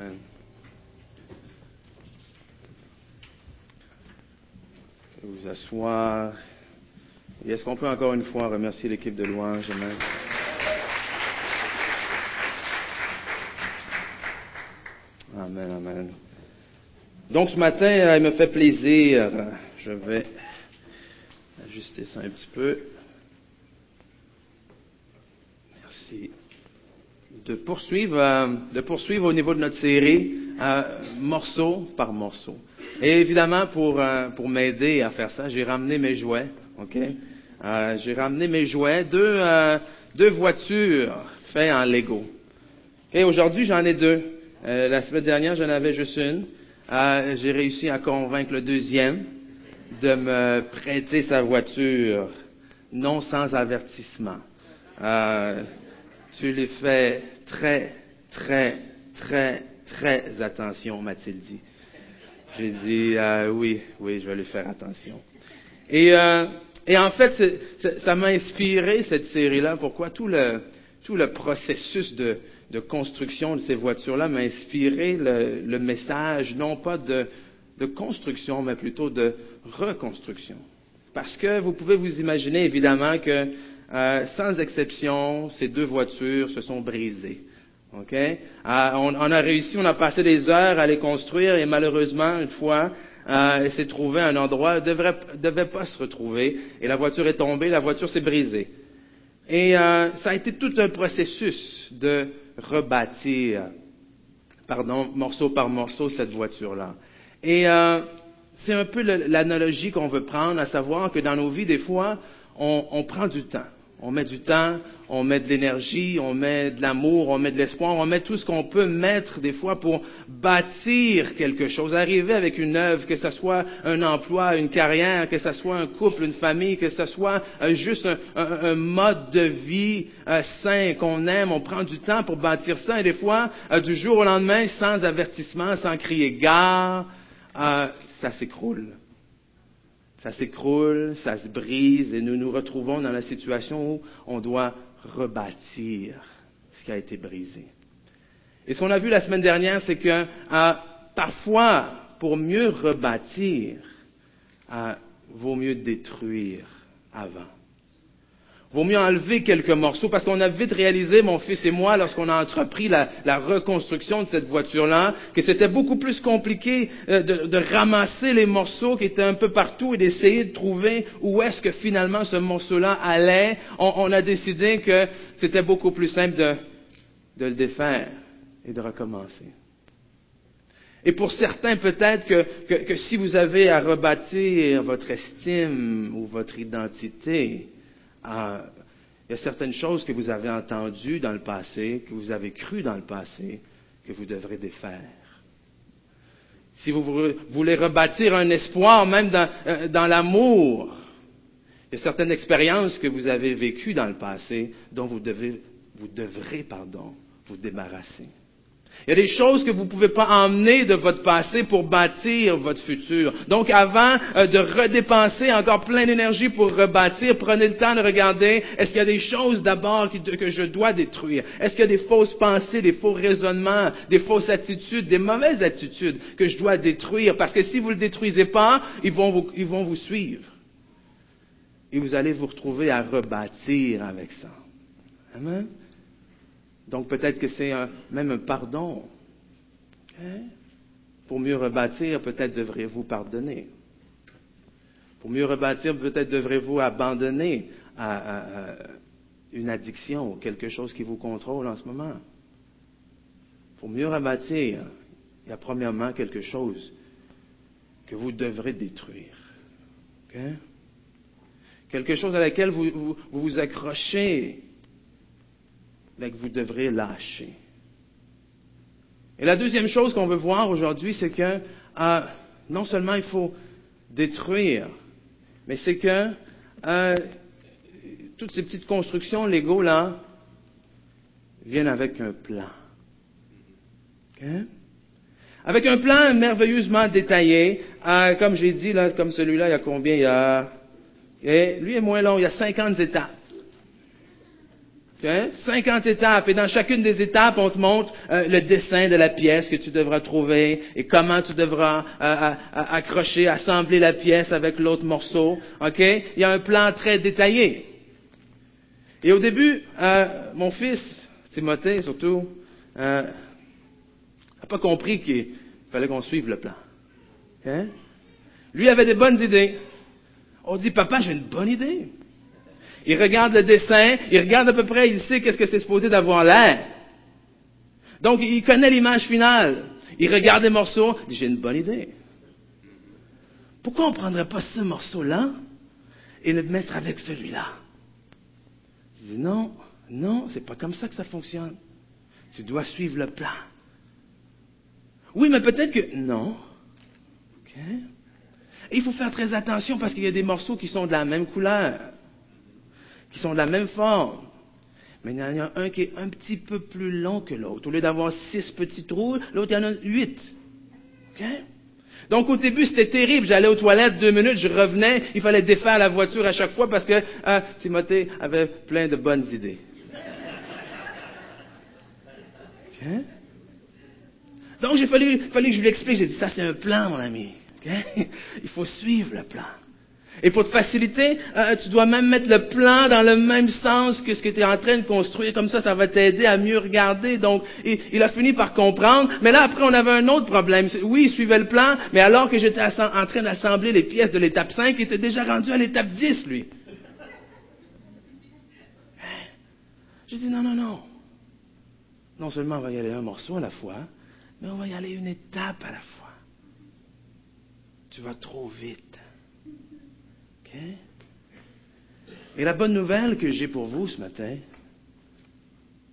Amen. Vous asseoir. Et est-ce qu'on peut encore une fois remercier l'équipe de louange? Amen. Amen, amen. Donc ce matin, euh, il me fait plaisir. Je vais ajuster ça un petit peu. Merci. De poursuivre, euh, de poursuivre au niveau de notre série, euh, morceau par morceau. Et évidemment, pour, pour m'aider à faire ça, j'ai ramené mes jouets. OK? j'ai ramené mes jouets, deux, deux voitures faites en Lego. Et aujourd'hui, j'en ai deux. Euh, la semaine dernière, j'en avais juste une. Euh, j'ai réussi à convaincre le deuxième de me prêter sa voiture, non sans avertissement. Euh, tu lui fais très, très, très, très attention, m'a-t-il dit. J'ai dit, oui, oui, je vais lui faire attention. Et, et en fait, ça m'a inspiré cette série-là. Pourquoi tout le, tout le processus de, de construction de ces voitures-là m'a inspiré le, message, non pas de, construction, mais plutôt de reconstruction. Parce que vous pouvez vous imaginer évidemment que, euh, sans exception, ces deux voitures se sont brisées. OK? Euh, on, a réussi, on a passé des heures à les construire et malheureusement, une fois, euh, elle s'est trouvée à un endroit elle ne devait pas se retrouver et la voiture est tombée, la voiture s'est brisée. Et ça a été tout un processus de rebâtir, pardon, morceau par morceau, cette voiture-là. Et euh, c'est un peu l'analogie qu'on veut prendre, à savoir que dans nos vies, des fois, on prend du temps. On met du temps, on met de l'énergie, on met de l'amour, on met de l'espoir, on met tout ce qu'on peut mettre des fois pour bâtir quelque chose, arriver avec une œuvre, que ce soit un emploi, une carrière, que ce soit un couple, une famille, que ce soit euh, juste un, mode de vie euh, sain qu'on aime, on prend du temps pour bâtir ça et des fois, euh, du jour au lendemain, sans avertissement, sans crier gare, ça s'écroule ça s'écroule, ça se brise et nous nous retrouvons dans la situation où on doit rebâtir ce qui a été brisé. Et ce qu'on a vu la semaine dernière, c'est que euh, parfois, pour mieux rebâtir, euh, vaut mieux détruire avant. Vaut mieux enlever quelques morceaux parce qu'on a vite réalisé, mon fils et moi, lorsqu'on a entrepris la, reconstruction de cette voiture-là, que c'était beaucoup plus compliqué euh, de, ramasser les morceaux qui étaient un peu partout et d'essayer de trouver où est-ce que finalement ce morceau-là allait. On, a décidé que c'était beaucoup plus simple de, le défaire et de recommencer. Et pour certains, peut-être que, que si vous avez à rebâtir votre estime ou votre identité, ah, il y a certaines choses que vous avez entendues dans le passé, que vous avez crues dans le passé, que vous devrez défaire. Si vous voulez rebâtir un espoir, même dans, euh, dans l'amour, il y a certaines expériences que vous avez vécues dans le passé dont vous, devrez vous débarrasser. Il y a des choses que vous ne pouvez pas emmener de votre passé pour bâtir votre futur. Donc avant euh, de redépenser encore plein d'énergie pour rebâtir, prenez le temps de regarder, est-ce qu'il y a des choses d'abord que je dois détruire? Est-ce qu'il y a des fausses pensées, des faux raisonnements, des fausses attitudes, des mauvaises attitudes que je dois détruire? Parce que si vous ne le détruisez pas, ils vont vous, ils vont vous suivre. Et vous allez vous retrouver à rebâtir avec ça. Amen? Donc peut-être que c'est même un pardon. Hein? Pour mieux rebâtir, peut-être devriez-vous pardonner. Pour mieux rebâtir, peut-être devrez-vous abandonner à, une addiction ou quelque chose qui vous contrôle en ce moment. Pour mieux rebâtir, il y a premièrement quelque chose que vous devrez détruire. Quelque chose à laquelle vous, vous accrochez que vous devrez lâcher. Et la deuxième chose qu'on veut voir aujourd'hui, c'est que euh, non seulement il faut détruire, mais c'est que euh, toutes ces petites constructions Lego là viennent avec un plan. Avec un plan merveilleusement détaillé, euh, comme j'ai dit là, comme celui-là, il y a combien? Il y a, lui est moins long, il y a 50 étapes. Okay? 50 étapes. Et dans chacune des étapes, on te montre euh, le dessin de la pièce que tu devras trouver et comment tu devras euh, accrocher, assembler la pièce avec l'autre morceau. OK? Il y a un plan très détaillé. Et au début, euh, mon fils, Timothée surtout, n'a pas compris qu'il fallait qu'on suive le plan. Okay? Lui avait des bonnes idées. On dit, papa, j'ai une bonne idée. Il regarde le dessin, il regarde à peu près, il sait qu'est-ce que c'est supposé d'avoir l'air. Donc, il connaît l'image finale. Il regarde les morceaux, il dit, j'ai une bonne idée. Pourquoi on ne prendrait pas ce morceau-là et le mettre avec celui-là? Il dit, non, non, c'est pas comme ça que ça fonctionne. Tu dois suivre le plan. Oui, mais peut-être que, non. Il faut faire très attention parce qu'il y a des morceaux qui sont de la même couleur qui sont de la même forme. Mais il y en a un qui est un petit peu plus long que l'autre. Au lieu d'avoir six petits trous, l'autre, il y en a huit. OK? Donc au début, c'était terrible. J'allais aux toilettes deux minutes, je revenais, il fallait défaire la voiture à chaque fois parce que euh, Timothée avait plein de bonnes idées. OK? Donc il fallait, fallait que je lui explique. J'ai dit, ça c'est un plan, mon ami. OK? Il faut suivre le plan. Et pour te faciliter, euh, tu dois même mettre le plan dans le même sens que ce que tu es en train de construire. Comme ça, ça va t'aider à mieux regarder. Donc, il, a fini par comprendre. Mais là, après, on avait un autre problème. Oui, il suivait le plan, mais alors que j'étais en train d'assembler les pièces de l'étape 5, il était déjà rendu à l'étape 10, lui. Je dis non, non, non. Non seulement on va y aller un morceau à la fois, mais on va y aller une étape à la fois. Tu vas trop vite. Et la bonne nouvelle que j'ai pour vous ce matin,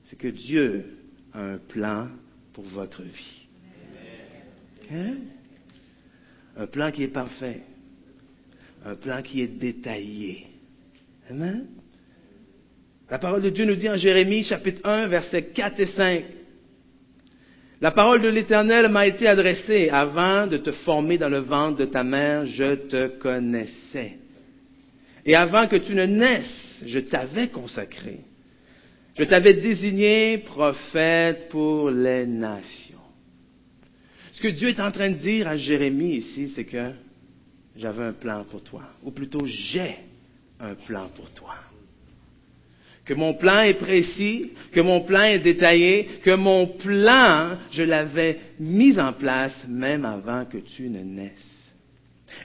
c'est que Dieu a un plan pour votre vie. Un plan qui est parfait. Un plan qui est détaillé. La parole de Dieu nous dit en Jérémie chapitre 1 versets 4 et 5. La parole de l'Éternel m'a été adressée avant de te former dans le ventre de ta mère, je te connaissais. Et avant que tu ne naisses, je t'avais consacré. Je t'avais désigné prophète pour les nations. Ce que Dieu est en train de dire à Jérémie ici, c'est que j'avais un plan pour toi. Ou plutôt, j'ai un plan pour toi. Que mon plan est précis, que mon plan est détaillé, que mon plan, je l'avais mis en place même avant que tu ne naisses.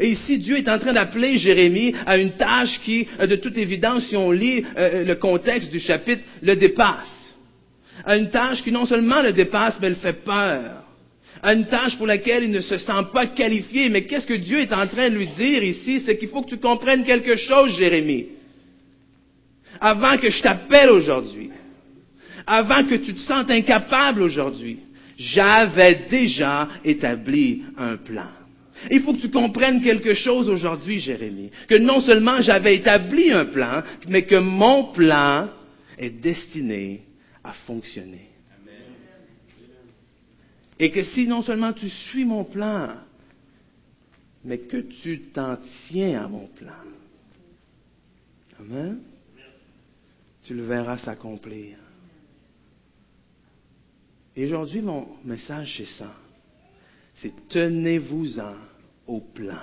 Et ici, Dieu est en train d'appeler Jérémie à une tâche qui, euh, de toute évidence, si on lit euh, le contexte du chapitre, le dépasse. À une tâche qui non seulement le dépasse, mais le fait peur. À une tâche pour laquelle il ne se sent pas qualifié. Mais qu'est-ce que Dieu est en train de lui dire ici? C'est qu'il faut que tu comprennes quelque chose, Jérémie. Avant que je t'appelle aujourd'hui, avant que tu te sentes incapable aujourd'hui, j'avais déjà établi un plan. Il faut que tu comprennes quelque chose aujourd'hui, Jérémie, que non seulement j'avais établi un plan, mais que mon plan est destiné à fonctionner. Et que si non seulement tu suis mon plan, mais que tu t'en tiens à mon plan, Amen, tu le verras s'accomplir. Et aujourd'hui, mon message, c'est ça. C'est tenez-vous-en au plan.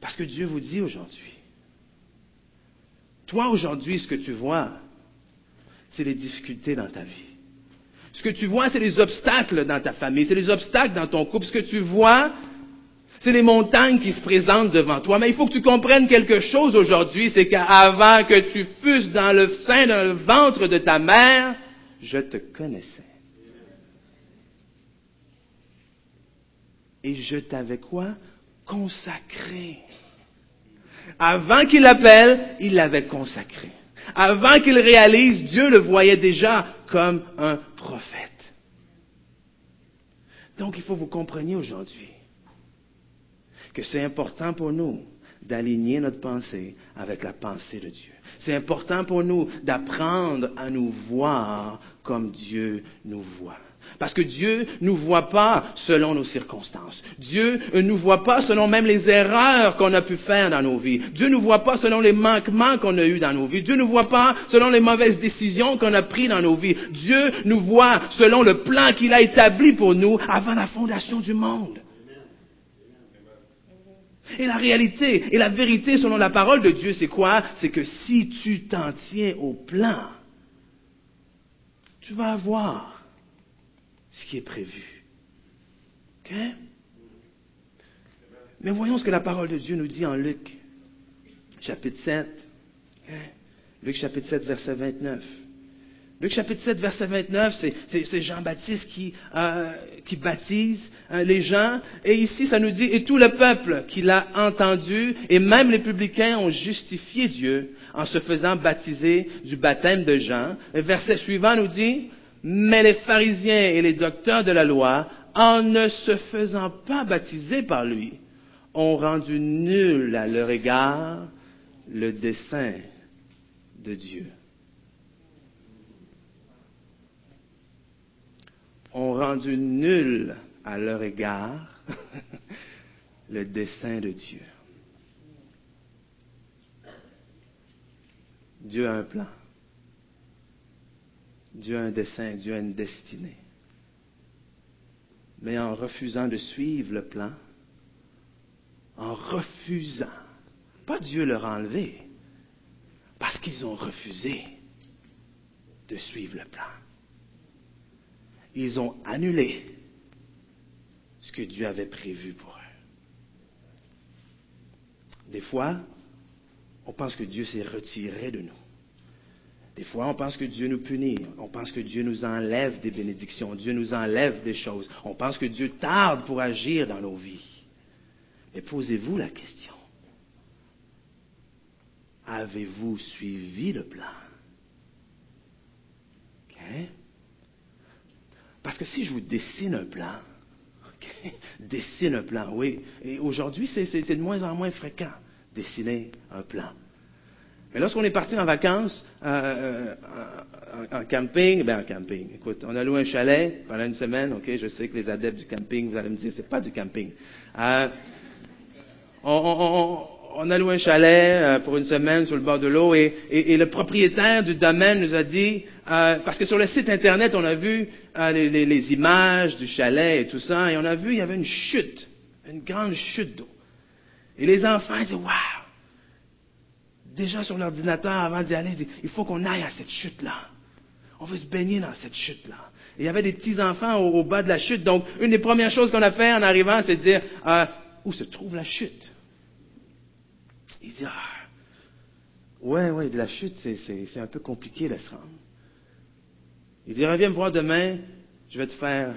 Parce que Dieu vous dit aujourd'hui, toi aujourd'hui, ce que tu vois, c'est les difficultés dans ta vie. Ce que tu vois, c'est les obstacles dans ta famille, c'est les obstacles dans ton couple. Ce que tu vois, c'est les montagnes qui se présentent devant toi. Mais il faut que tu comprennes quelque chose aujourd'hui, c'est qu'avant que tu fusses dans le sein, dans le ventre de ta mère, je te connaissais. Et je t'avais quoi? Consacré. Avant qu'il l'appelle, il l'avait consacré. Avant qu'il réalise, Dieu le voyait déjà comme un prophète. Donc il faut que vous compreniez aujourd'hui que c'est important pour nous d'aligner notre pensée avec la pensée de Dieu. C'est important pour nous d'apprendre à nous voir comme Dieu nous voit. Parce que Dieu nous voit pas selon nos circonstances. Dieu ne nous voit pas selon même les erreurs qu'on a pu faire dans nos vies. Dieu ne nous voit pas selon les manquements qu'on a eus dans nos vies. Dieu ne nous voit pas selon les mauvaises décisions qu'on a prises dans nos vies. Dieu nous voit selon le plan qu'il a établi pour nous avant la fondation du monde. Et la réalité et la vérité selon la parole de Dieu, c'est quoi? C'est que si tu t'en tiens au plan, tu vas avoir ce qui est prévu. Mais voyons ce que la parole de Dieu nous dit en Luc, chapitre 7. Luc chapitre 7, verset 29. Luc chapitre 7, verset 29, c'est Jean-Baptiste qui, euh, baptise hein, les gens. Et ici, ça nous dit, et tout le peuple qui l'a entendu, et même les publicains ont justifié Dieu en se faisant baptiser du baptême de Jean. Le verset suivant nous dit, mais les pharisiens et les docteurs de la loi, en ne se faisant pas baptiser par lui, ont rendu nul à leur égard le dessein de Dieu. Ont rendu nul à leur égard le dessein de Dieu. Dieu a un plan. Dieu a un dessein, Dieu a une destinée. Mais en refusant de suivre le plan, en refusant, pas Dieu leur a enlevé, parce qu'ils ont refusé de suivre le plan. Ils ont annulé ce que Dieu avait prévu pour eux. Des fois, on pense que Dieu s'est retiré de nous. Des fois, on pense que Dieu nous punit. On pense que Dieu nous enlève des bénédictions. Dieu nous enlève des choses. On pense que Dieu tarde pour agir dans nos vies. Mais posez-vous la question. Avez-vous suivi le plan? Parce que si je vous dessine un plan, dessine un plan, oui, et aujourd'hui c'est de moins en moins fréquent, dessiner un plan. Mais lorsqu'on est parti en vacances, euh, euh, en, camping, ben en camping, écoute, on a loué un chalet pendant une semaine, ok, je sais que les adeptes du camping, vous allez me dire, c'est pas du camping. Euh, on, a loué un chalet pour une semaine sur le bord de l'eau et, le propriétaire du domaine nous a dit, parce que sur le site internet, on a vu les, les, images du chalet et tout ça, et on a vu, il y avait une chute, une grande chute d'eau. Et les enfants ils disent, waouh! Déjà sur l'ordinateur avant d'y aller, il faut qu'on aille à cette chute-là. On veut se baigner dans cette chute-là. il y avait des petits-enfants au, bas de la chute. Donc, une des premières choses qu'on a fait en arrivant, c'est de dire, euh, où se trouve la chute? Il dit, ah, ouais, ouais, de la chute, c'est un peu compliqué de se rendre. Il dit, reviens me voir demain, je vais te faire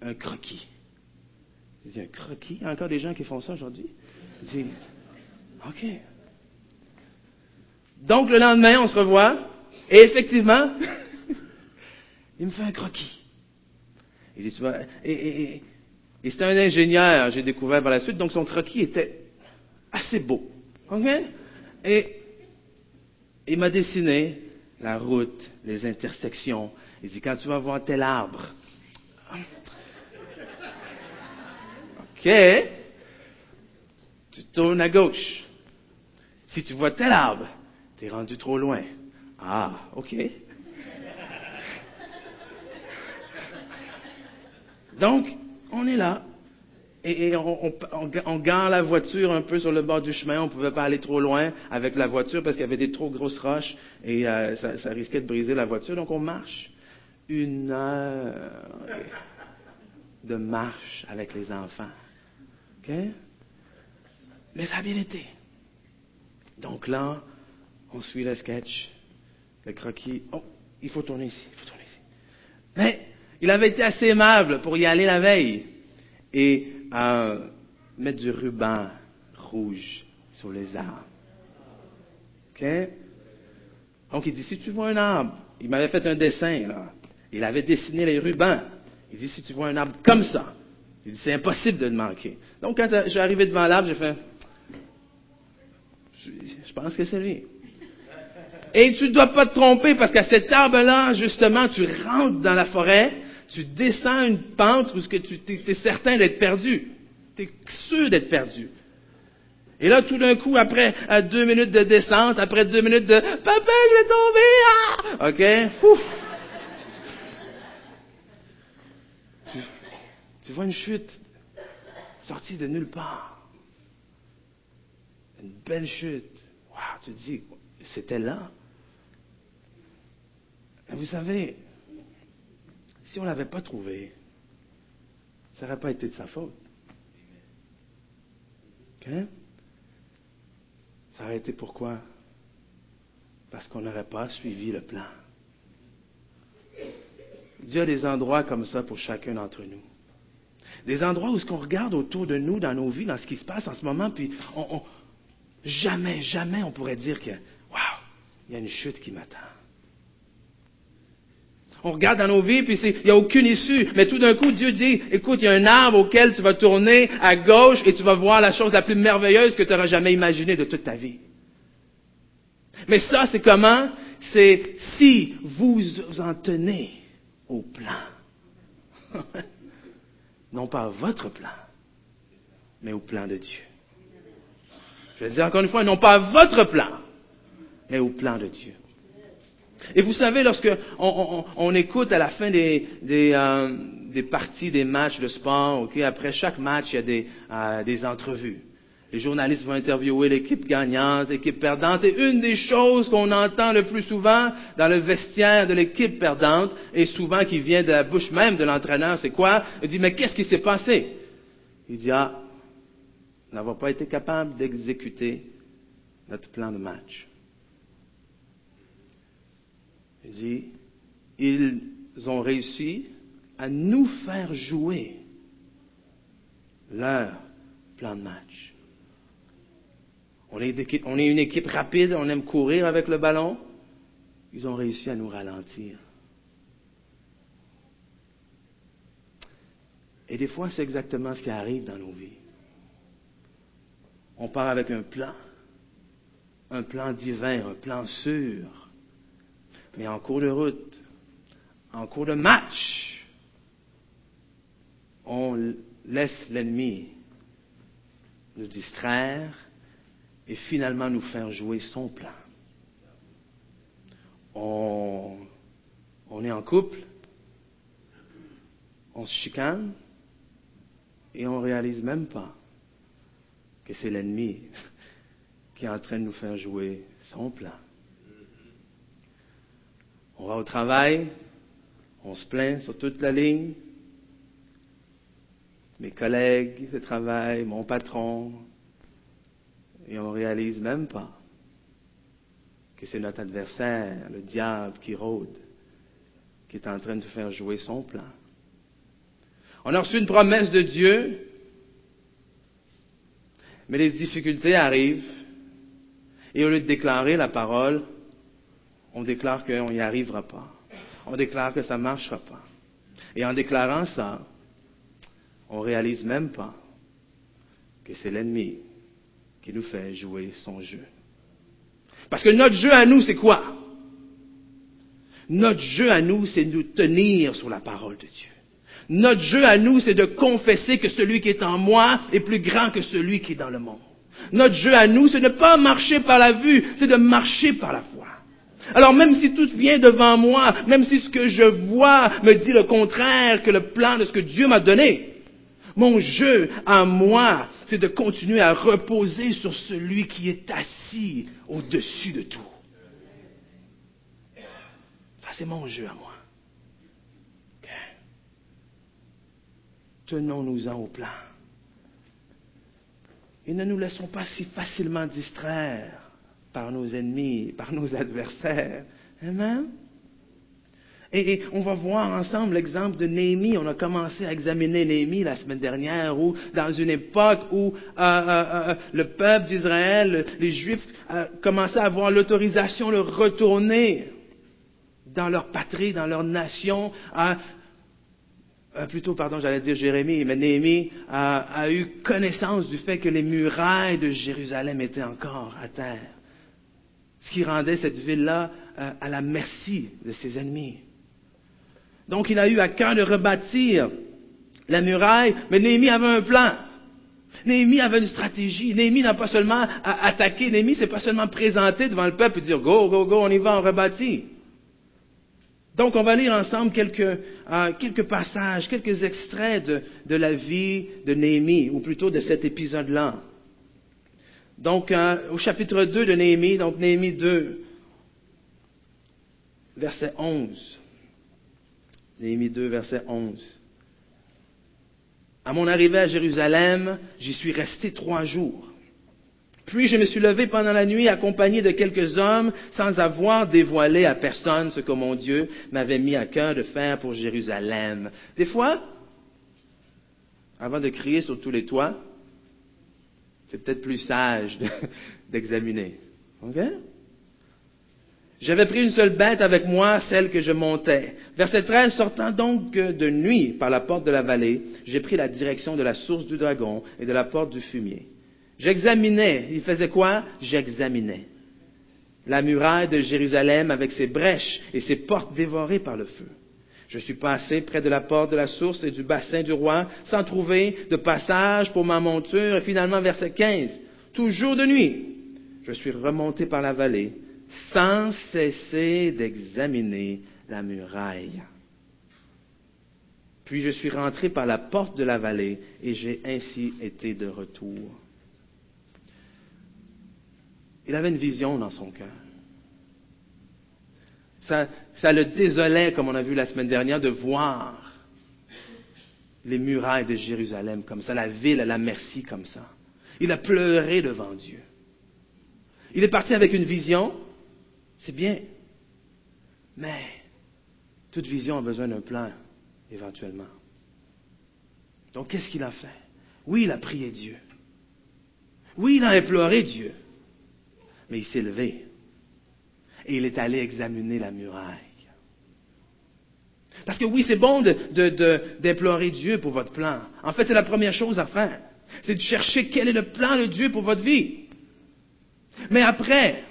un croquis. Il dit, un croquis? Il y a encore des gens qui font ça aujourd'hui? Il dit, OK. Donc le lendemain, on se revoit, et effectivement, il me fait un croquis. Il dit, tu vois, et, c'était un ingénieur, j'ai découvert par la suite, donc son croquis était assez beau. OK? Et il m'a dessiné la route, les intersections. Il dit, quand tu vas voir tel arbre, OK, tu tournes à gauche. Si tu vois tel arbre, T'es rendu trop loin. Ah, OK. Donc, on est là. Et, on, on, gare la voiture un peu sur le bord du chemin. On ne pouvait pas aller trop loin avec la voiture parce qu'il y avait des trop grosses roches et euh, ça, risquait de briser la voiture. Donc, on marche une heure de marche avec les enfants. OK? Mais ça. Donc là, on suit le sketch, le croquis. Oh, il faut tourner ici, il faut tourner ici. Mais il avait été assez aimable pour y aller la veille et euh, mettre du ruban rouge sur les arbres. OK? Donc il dit, si tu vois un arbre, il m'avait fait un dessin, là. Il avait dessiné les rubans. Il dit, si tu vois un arbre comme ça, il dit, c'est impossible de le manquer. Donc quand je suis arrivé devant l'arbre, j'ai fait, je pense que c'est lui. Et tu ne dois pas te tromper parce qu'à cet arbre-là, justement, tu rentres dans la forêt, tu descends une pente où tu es, certain d'être perdu. Tu es sûr d'être perdu. Et là, tout d'un coup, après deux minutes de descente, après deux minutes de Papa, je vais tomber! Ah! OK? Ouf. Tu, vois une chute sortie de nulle part. Une belle chute. Wow, tu te dis, c'était là. Et vous savez, si on ne l'avait pas trouvé, ça n'aurait pas été de sa faute. OK? Ça aurait été pourquoi? Parce qu'on n'aurait pas suivi le plan. Dieu a des endroits comme ça pour chacun d'entre nous. Des endroits où ce qu'on regarde autour de nous, dans nos vies, dans ce qui se passe en ce moment, puis jamais, jamais on pourrait dire que, waouh, il y a une chute qui m'attend. On regarde dans nos vies, puis il n'y a aucune issue. Mais tout d'un coup, Dieu dit, écoute, il y a un arbre auquel tu vas tourner à gauche et tu vas voir la chose la plus merveilleuse que tu n'auras jamais imaginée de toute ta vie. Mais ça, c'est comment? C'est si vous vous en tenez au plan. non pas à votre plan, mais au plan de Dieu. Je vais dire encore une fois, non pas à votre plan, mais au plan de Dieu. Et vous savez, lorsque on, écoute à la fin des, euh, parties, des matchs de sport, après chaque match, il y a des, euh, des entrevues. Les journalistes vont interviewer l'équipe gagnante, l'équipe perdante. Et une des choses qu'on entend le plus souvent dans le vestiaire de l'équipe perdante, et souvent qui vient de la bouche même de l'entraîneur, c'est quoi? Il dit, mais qu'est-ce qui s'est passé Il dit, ah, nous n'avons pas été capables d'exécuter notre plan de match. Il dit, ils ont réussi à nous faire jouer leur plan de match. On est, on est, une équipe rapide, on aime courir avec le ballon. Ils ont réussi à nous ralentir. Et des fois, c'est exactement ce qui arrive dans nos vies. On part avec un plan, un plan divin, un plan sûr. Mais en cours de route, en cours de match, on laisse l'ennemi nous distraire et finalement nous faire jouer son plan. On, on est en couple, on se chicane et on ne réalise même pas que c'est l'ennemi qui est en train de nous faire jouer son plan. On va au travail, on se plaint sur toute la ligne. Mes collègues de travail, mon patron, et on ne réalise même pas que c'est notre adversaire, le diable, qui rôde, qui est en train de faire jouer son plan. On a reçu une promesse de Dieu, mais les difficultés arrivent, et au lieu de déclarer la parole, on déclare qu'on n'y arrivera pas. On déclare que ça ne marchera pas. Et en déclarant ça, on ne réalise même pas que c'est l'ennemi qui nous fait jouer son jeu. Parce que notre jeu à nous, c'est quoi? Notre jeu à nous, c'est de nous tenir sur la parole de Dieu. Notre jeu à nous, c'est de confesser que celui qui est en moi est plus grand que celui qui est dans le monde. Notre jeu à nous, c'est de ne pas marcher par la vue, c'est de marcher par la foi. Alors même si tout vient devant moi, même si ce que je vois me dit le contraire que le plan de ce que Dieu m'a donné, mon jeu à moi, c'est de continuer à reposer sur celui qui est assis au-dessus de tout. Ça, c'est mon jeu à moi. Tenons-nous-en au plan. Et ne nous laissons pas si facilement distraire par nos ennemis, par nos adversaires. Amen. Et, on va voir ensemble l'exemple de Néhémie. On a commencé à examiner Néhémie la semaine dernière, où dans une époque où euh, euh, euh, le peuple d'Israël, les Juifs, commençaient à avoir l'autorisation de retourner dans leur patrie, dans leur nation, plutôt, pardon, j'allais dire Jérémie, mais Néhémie a, eu connaissance du fait que les murailles de Jérusalem étaient encore à terre ce qui rendait cette ville-là euh, à la merci de ses ennemis. Donc il a eu à cœur de rebâtir la muraille, mais Néhémie avait un plan. Néhémie avait une stratégie. Néhémie n'a pas seulement attaqué, Néhémie s'est pas seulement présenté devant le peuple et dire go, go, go, on y va, on rebâtit. Donc, on va lire ensemble quelques, euh, quelques passages, quelques extraits de, de, la vie de Néhémie, ou plutôt de cet épisode-là. Donc, euh, au chapitre 2 de Néhémie, donc Néhémie 2, verset 11. Néhémie 2, verset 11. À mon arrivée à Jérusalem, j'y suis resté trois jours. Puis je me suis levé pendant la nuit accompagné de quelques hommes sans avoir dévoilé à personne ce que mon Dieu m'avait mis à cœur de faire pour Jérusalem. Des fois, avant de crier sur tous les toits, c'est peut-être plus sage d'examiner. J'avais pris une seule bête avec moi, celle que je montais. Verset 13, sortant donc de nuit par la porte de la vallée, j'ai pris la direction de la source du dragon et de la porte du fumier. J'examinais. Il faisait quoi? J'examinais. La muraille de Jérusalem avec ses brèches et ses portes dévorées par le feu. Je suis passé près de la porte de la source et du bassin du roi sans trouver de passage pour ma monture. Et finalement, verset 15, toujours de nuit, je suis remonté par la vallée sans cesser d'examiner la muraille. Puis je suis rentré par la porte de la vallée et j'ai ainsi été de retour. Il avait une vision dans son cœur. Ça, le désolait, comme on a vu la semaine dernière, de voir les murailles de Jérusalem comme ça, la ville à la merci comme ça. Il a pleuré devant Dieu. Il est parti avec une vision, c'est bien, mais toute vision a besoin d'un plan, éventuellement. Donc, qu'est-ce qu'il a fait? Oui, il a prié Dieu. Oui, il a imploré Dieu. Mais il s'est levé et il est allé examiner la muraille. Parce que oui, c'est bon d'implorer Dieu pour votre plan. En fait, c'est la première chose à faire. C'est de chercher quel est le plan de Dieu pour votre vie. Mais après,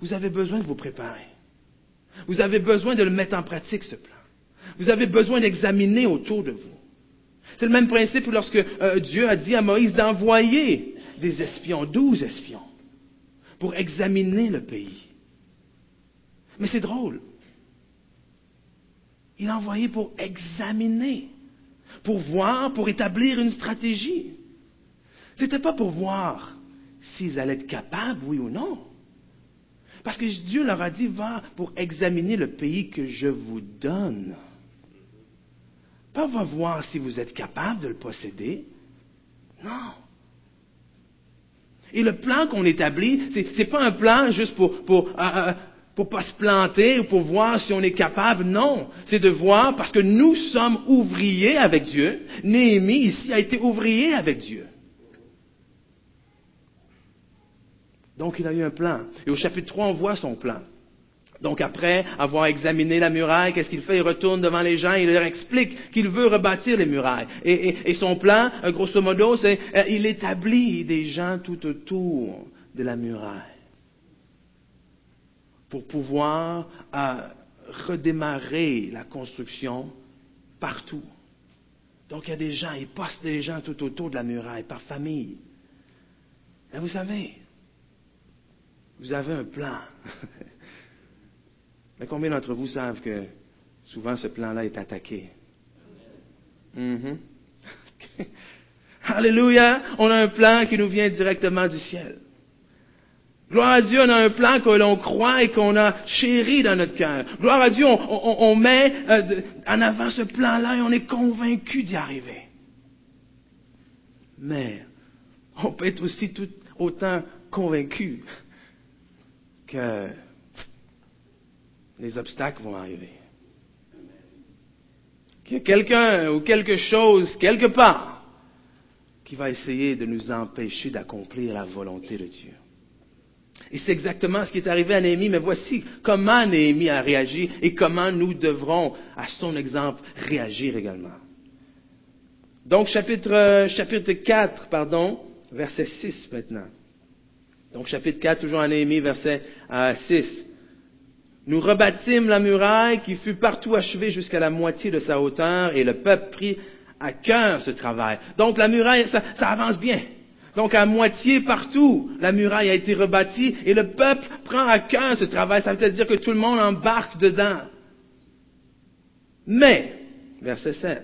vous avez besoin de vous préparer. Vous avez besoin de le mettre en pratique, ce plan. Vous avez besoin d'examiner autour de vous. C'est le même principe lorsque euh, Dieu a dit à Moïse d'envoyer des espions, douze espions pour examiner le pays. Mais c'est drôle. Il a envoyé pour examiner, pour voir, pour établir une stratégie. Ce n'était pas pour voir s'ils allaient être capables, oui ou non. Parce que Dieu leur a dit, va pour examiner le pays que je vous donne. Pas va voir si vous êtes capable de le posséder. Non. Et le plan qu'on établit, ce n'est pas un plan juste pour, pour, euh, euh, pour pas se planter ou pour voir si on est capable. Non, c'est de voir parce que nous sommes ouvriers avec Dieu. Néhémie ici a été ouvrier avec Dieu. Donc il a eu un plan. Et au chapitre 3, on voit son plan. Donc après avoir examiné la muraille, qu'est-ce qu'il fait? Il retourne devant les gens il leur explique qu'il veut rebâtir les murailles. Et, son plan, euh, grosso modo, c'est euh, il établit des gens tout autour de la muraille pour pouvoir euh, redémarrer la construction partout. Donc il y a des gens, il poste des gens tout autour de la muraille, par famille. Et vous savez, vous avez un plan. Mais combien d'entre vous savent que souvent ce plan-là est attaqué? Mm-hmm. Alléluia! On a un plan qui nous vient directement du ciel. Gloire à Dieu, on a un plan que l'on croit et qu'on a chéri dans notre cœur. Gloire à Dieu, on, met euh, en avant ce plan-là et on est convaincu d'y arriver. Mais on peut être aussi tout autant convaincu que les obstacles vont arriver. Qu'il y a quelqu'un ou quelque chose, quelque part, qui va essayer de nous empêcher d'accomplir la volonté de Dieu. Et c'est exactement ce qui est arrivé à Néhémie, mais voici comment Néhémie a réagi et comment nous devrons, à son exemple, réagir également. Donc, chapitre, chapitre 4, pardon, verset 6 maintenant. Donc, chapitre 4, toujours à Néhémie, verset 6. Euh, Nous rebâtîmes la muraille qui fut partout achevée jusqu'à la moitié de sa hauteur et le peuple prit à cœur ce travail. Donc la muraille, ça avance bien. Donc à moitié partout, la muraille a été rebâtie et le peuple prend à cœur ce travail. Ça veut dire que tout le monde embarque dedans. Mais, verset 7,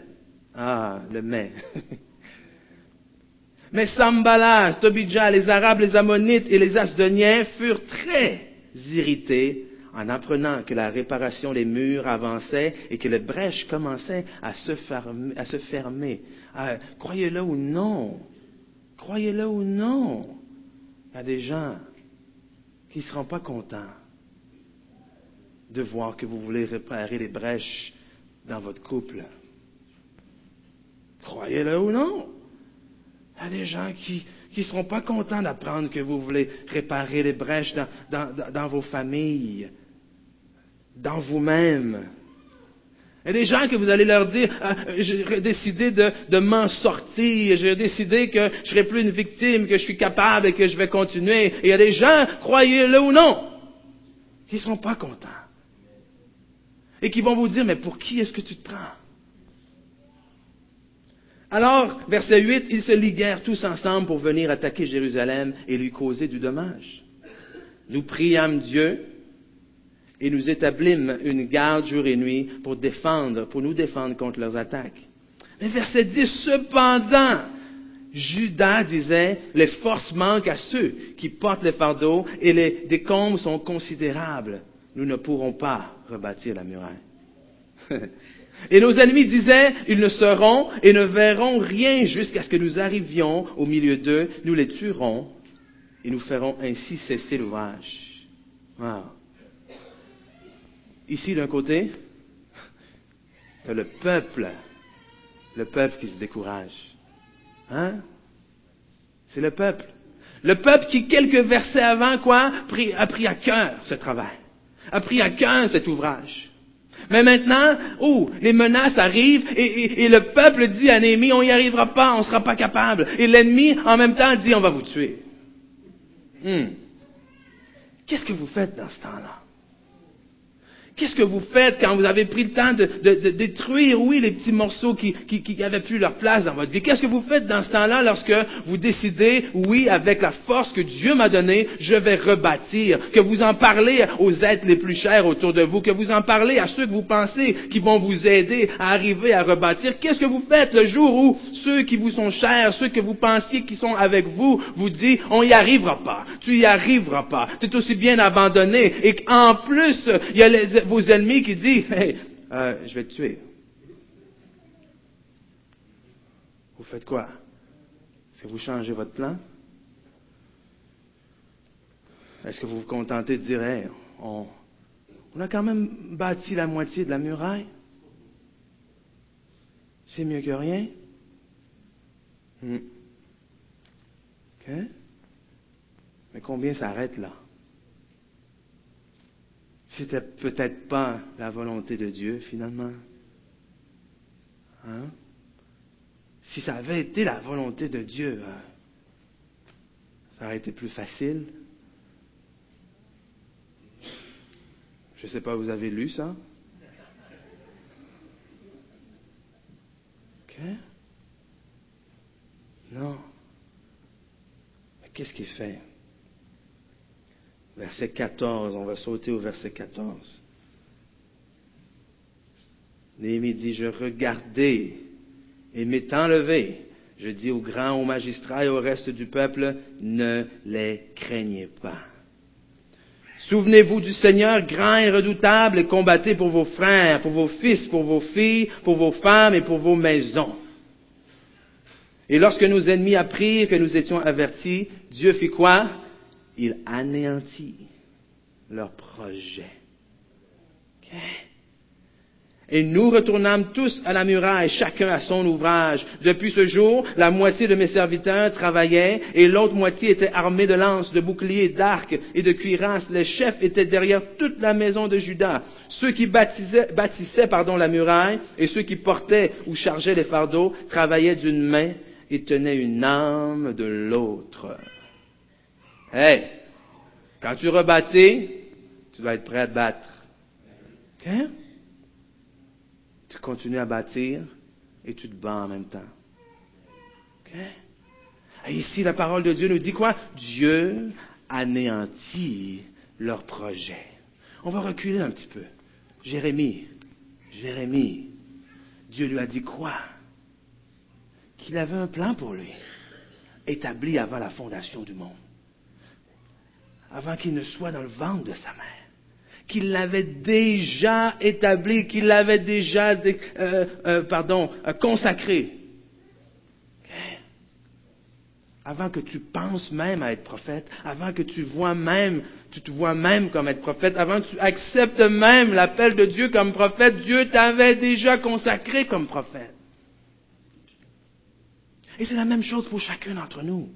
ah, le mais. mais Sambalas, Tobijah, les Arabes, les Ammonites et les Asdoniens furent très irrités en apprenant que la réparation des murs avançait et que les brèches commençaient à se fermer. Ah, croyez-le ou non, croyez-le ou non, il y a des gens qui ne seront pas contents de voir que vous voulez réparer les brèches dans votre couple. Croyez-le ou non. Il y a des gens qui ne seront pas contents d'apprendre que vous voulez réparer les brèches dans, vos familles, dans vous-même. Il y a des gens que vous allez leur dire, ah, j'ai décidé de, m'en sortir, j'ai décidé que je ne serai plus une victime, que je suis capable et que je vais continuer. Et il y a des gens, croyez-le ou non, qui ne seront pas contents et qui vont vous dire, mais pour qui est-ce que tu te prends? Alors, verset 8, ils se liguèrent tous ensemble pour venir attaquer Jérusalem et lui causer du dommage. Nous priâmes Dieu et nous établîmes une garde jour et nuit pour défendre, pour nous défendre contre leurs attaques. Mais verset 10, cependant, Judas disait, les forces manquent à ceux qui portent les fardeaux et les décombres sont considérables nous ne pourrons pas rebâtir la muraille. et nos ennemis disaient, ils ne seront et ne verront rien jusqu'à ce que nous arrivions au milieu d'eux, nous les tuerons et nous ferons ainsi cesser l'ouvrage. Wow. Ici, d'un côté, c'est le peuple, le peuple qui se décourage. Hein? C'est le peuple. Le peuple qui, quelques versets avant, quoi, a pris à cœur ce travail a pris à cœur cet ouvrage. Mais maintenant, oh, les menaces arrivent et, le peuple dit à Néhémie, on n'y arrivera pas, on ne sera pas capable. Et l'ennemi, en même temps, dit, on va vous tuer. Hmm. Qu'est-ce que vous faites dans ce temps-là? Qu'est-ce que vous faites quand vous avez pris le temps de, détruire, oui, les petits morceaux qui, qui, avaient plus leur place dans votre vie? Qu'est-ce que vous faites dans ce temps-là lorsque vous décidez, oui, avec la force que Dieu m'a donnée, je vais rebâtir? Que vous en parlez aux êtres les plus chers autour de vous, que vous en parlez à ceux que vous pensez qui vont vous aider à arriver à rebâtir? Qu'est-ce que vous faites le jour où ceux qui vous sont chers, ceux que vous pensiez qui sont avec vous, vous disent, on n'y arrivera pas, tu y arriveras pas, tu es aussi bien abandonné, et qu'en plus, il y a les, vos ennemis qui disent Hey, euh, je vais te tuer. Vous faites quoi? Est-ce que vous changez votre plan? Est-ce que vous vous contentez de dire on, a quand même bâti la moitié de la muraille? C'est mieux que rien. Hmm. Mais combien s'arrête là? C'était peut-être pas la volonté de Dieu finalement. Hein? Si ça avait été la volonté de Dieu, hein, ça aurait été plus facile. Je ne sais pas, vous avez lu ça? Non. Mais qu'est-ce qu'il fait? Verset 14, on va sauter au verset 14. Néhémie dit, je regardais et m'étant levé, je dis aux grands, aux magistrats et au reste du peuple, ne les craignez pas. Souvenez-vous du Seigneur grand et redoutable et combattez pour vos frères, pour vos fils, pour vos filles, pour vos femmes et pour vos maisons. Et lorsque nos ennemis apprirent que nous étions avertis, Dieu fit quoi? Il anéantit leur projet. Et nous retournâmes tous à la muraille, chacun à son ouvrage. Depuis ce jour, la moitié de mes serviteurs travaillaient et l'autre moitié était armée de lances, de boucliers, d'arcs et de cuirasses. Les chefs étaient derrière toute la maison de Judas. Ceux qui bâtissaient, pardon, la muraille et ceux qui portaient ou chargeaient les fardeaux travaillaient d'une main et tenaient une âme de l'autre. Hey, quand tu rebâtis, tu dois être prêt à te battre. OK? Tu continues à bâtir et tu te bats en même temps. Ici, la parole de Dieu nous dit quoi? Dieu anéantit leur projet. On va reculer un petit peu. Jérémie, Jérémie, Dieu lui a dit quoi? Qu'il avait un plan pour lui, établi avant la fondation du monde, avant qu'il ne soit dans le ventre de sa mère, qu'il l'avait déjà établi, qu'il l'avait déjà, euh, euh, pardon, euh, consacré avant que tu penses même à être prophète, avant que tu vois même, tu te vois même comme être prophète, avant que tu acceptes même l'appel de Dieu comme prophète, Dieu t'avait déjà consacré comme prophète. Et c'est la même chose pour chacun d'entre nous.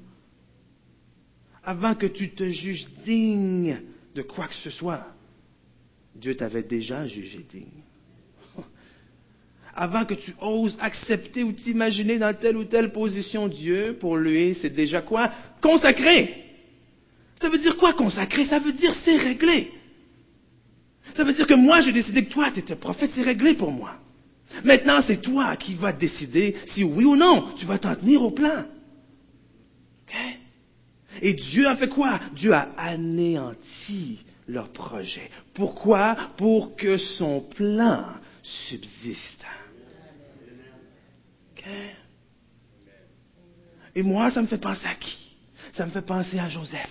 Avant que tu te juges digne de quoi que ce soit, Dieu t'avait déjà jugé digne avant que tu oses accepter ou t'imaginer dans telle ou telle position Dieu, pour lui, c'est déjà quoi? Consacré. Ça veut dire quoi consacré Ça veut dire c'est réglé. Ça veut dire que moi, j'ai décidé que toi, tu étais prophète, c'est réglé pour moi. Maintenant, c'est toi qui vas décider si oui ou non, tu vas t'en tenir au plan. Et Dieu a fait quoi? Dieu a anéanti leur projet. Pourquoi? Pour que son plan subsiste. Et moi, ça me fait penser à qui? Ça me fait penser à Joseph.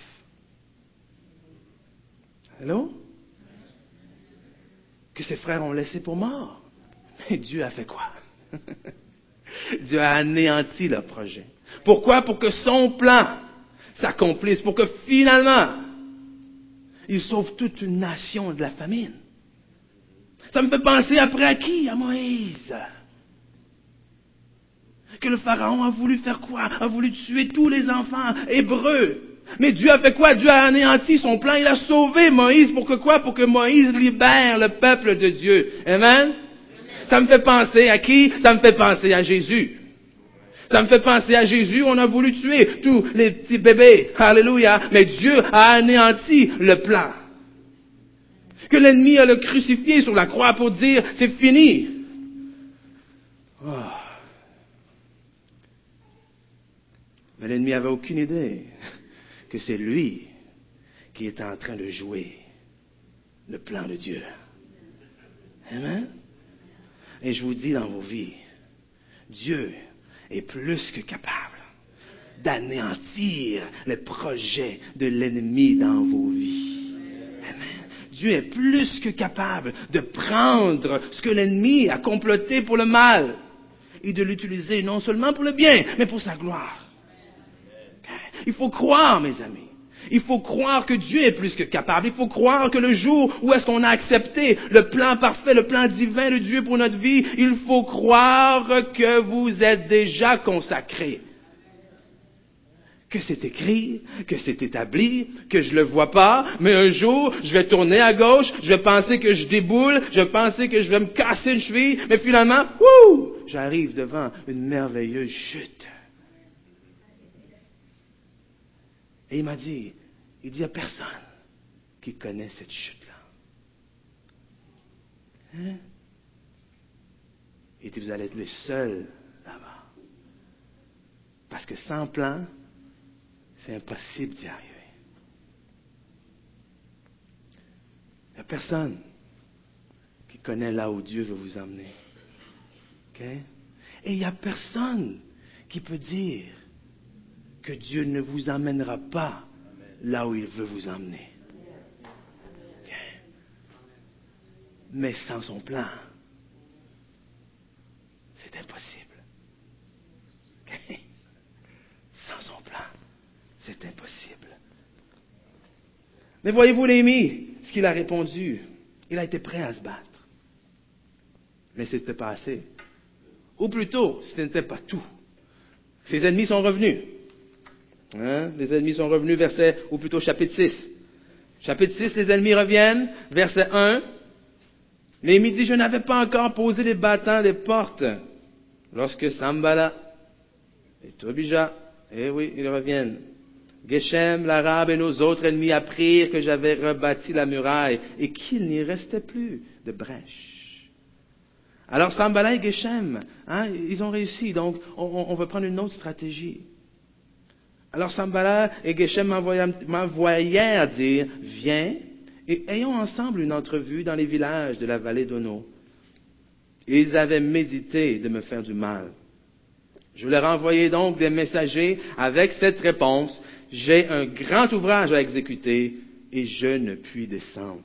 Allô? Que ses frères ont laissé pour mort. Mais Dieu a fait quoi? Dieu a anéanti le projet. Pourquoi? Pour que son plan s'accomplisse, pour que finalement, il sauve toute une nation de la famine. Ça me fait penser après à qui? À Moïse que le Pharaon a voulu faire quoi? A voulu tuer tous les enfants hébreux. Mais Dieu a fait quoi? Dieu a anéanti son plan. Il a sauvé Moïse. Pour que quoi? Pour que Moïse libère le peuple de Dieu. Amen? Ça me fait penser à qui? Ça me fait penser à Jésus. Ça me fait penser à Jésus, on a voulu tuer tous les petits bébés. Alléluia. Mais Dieu a anéanti le plan. Que l'ennemi a le crucifié sur la croix pour dire, c'est fini. Oh. Mais l'ennemi avait aucune idée que c'est lui qui était en train de jouer le plan de Dieu. Amen. Et je vous dis dans vos vies, Dieu est plus que capable d'anéantir les projets de l'ennemi dans vos vies. Amen. Dieu est plus que capable de prendre ce que l'ennemi a comploté pour le mal et de l'utiliser non seulement pour le bien, mais pour sa gloire. Il faut croire, mes amis. Il faut croire que Dieu est plus que capable. Il faut croire que le jour où est-ce qu'on a accepté le plan parfait, le plan divin de Dieu pour notre vie, il faut croire que vous êtes déjà consacré. Que c'est écrit, que c'est établi, que je le vois pas, mais un jour, je vais tourner à gauche, je vais penser que je déboule, je vais penser que je vais me casser une cheville, mais finalement, j'arrive devant une merveilleuse chute. Et il m'a dit, il dit, il n'y a personne qui connaît cette chute-là. Hein? Il dit, vous allez être les seuls là-bas. Parce que sans plan, c'est impossible d'y arriver. Il n'y a personne qui connaît là où Dieu veut vous emmener. Et il n'y a personne qui peut dire que Dieu ne vous emmènera pas là où il veut vous emmener. Mais sans son plan, c'est impossible. Sans son plan, c'est impossible. Mais voyez-vous, Lémi, ce qu'il a répondu, il a été prêt à se battre. Mais ce n'était pas assez. Ou plutôt, ce n'était pas tout. Ses ennemis sont revenus. Hein? Les ennemis sont revenus, verset, ou plutôt chapitre 6. Chapitre 6, les ennemis reviennent, verset 1. L'ennemi dit, je n'avais pas encore posé les battants des portes. Lorsque Sambala et Tobija, eh oui, ils reviennent. Geshem, l'Arabe et nos autres ennemis apprirent que j'avais rebâti la muraille et qu'il n'y restait plus de brèche. Alors Sambala et Geshem, hein, ils ont réussi, donc on, on, va prendre une autre stratégie. Alors Sambala et Geshem m'envoyèrent dire, viens et ayons ensemble une entrevue dans les villages de la vallée d'Ono. Ils avaient médité de me faire du mal. Je leur envoyai donc des messagers avec cette réponse, j'ai un grand ouvrage à exécuter et je ne puis descendre.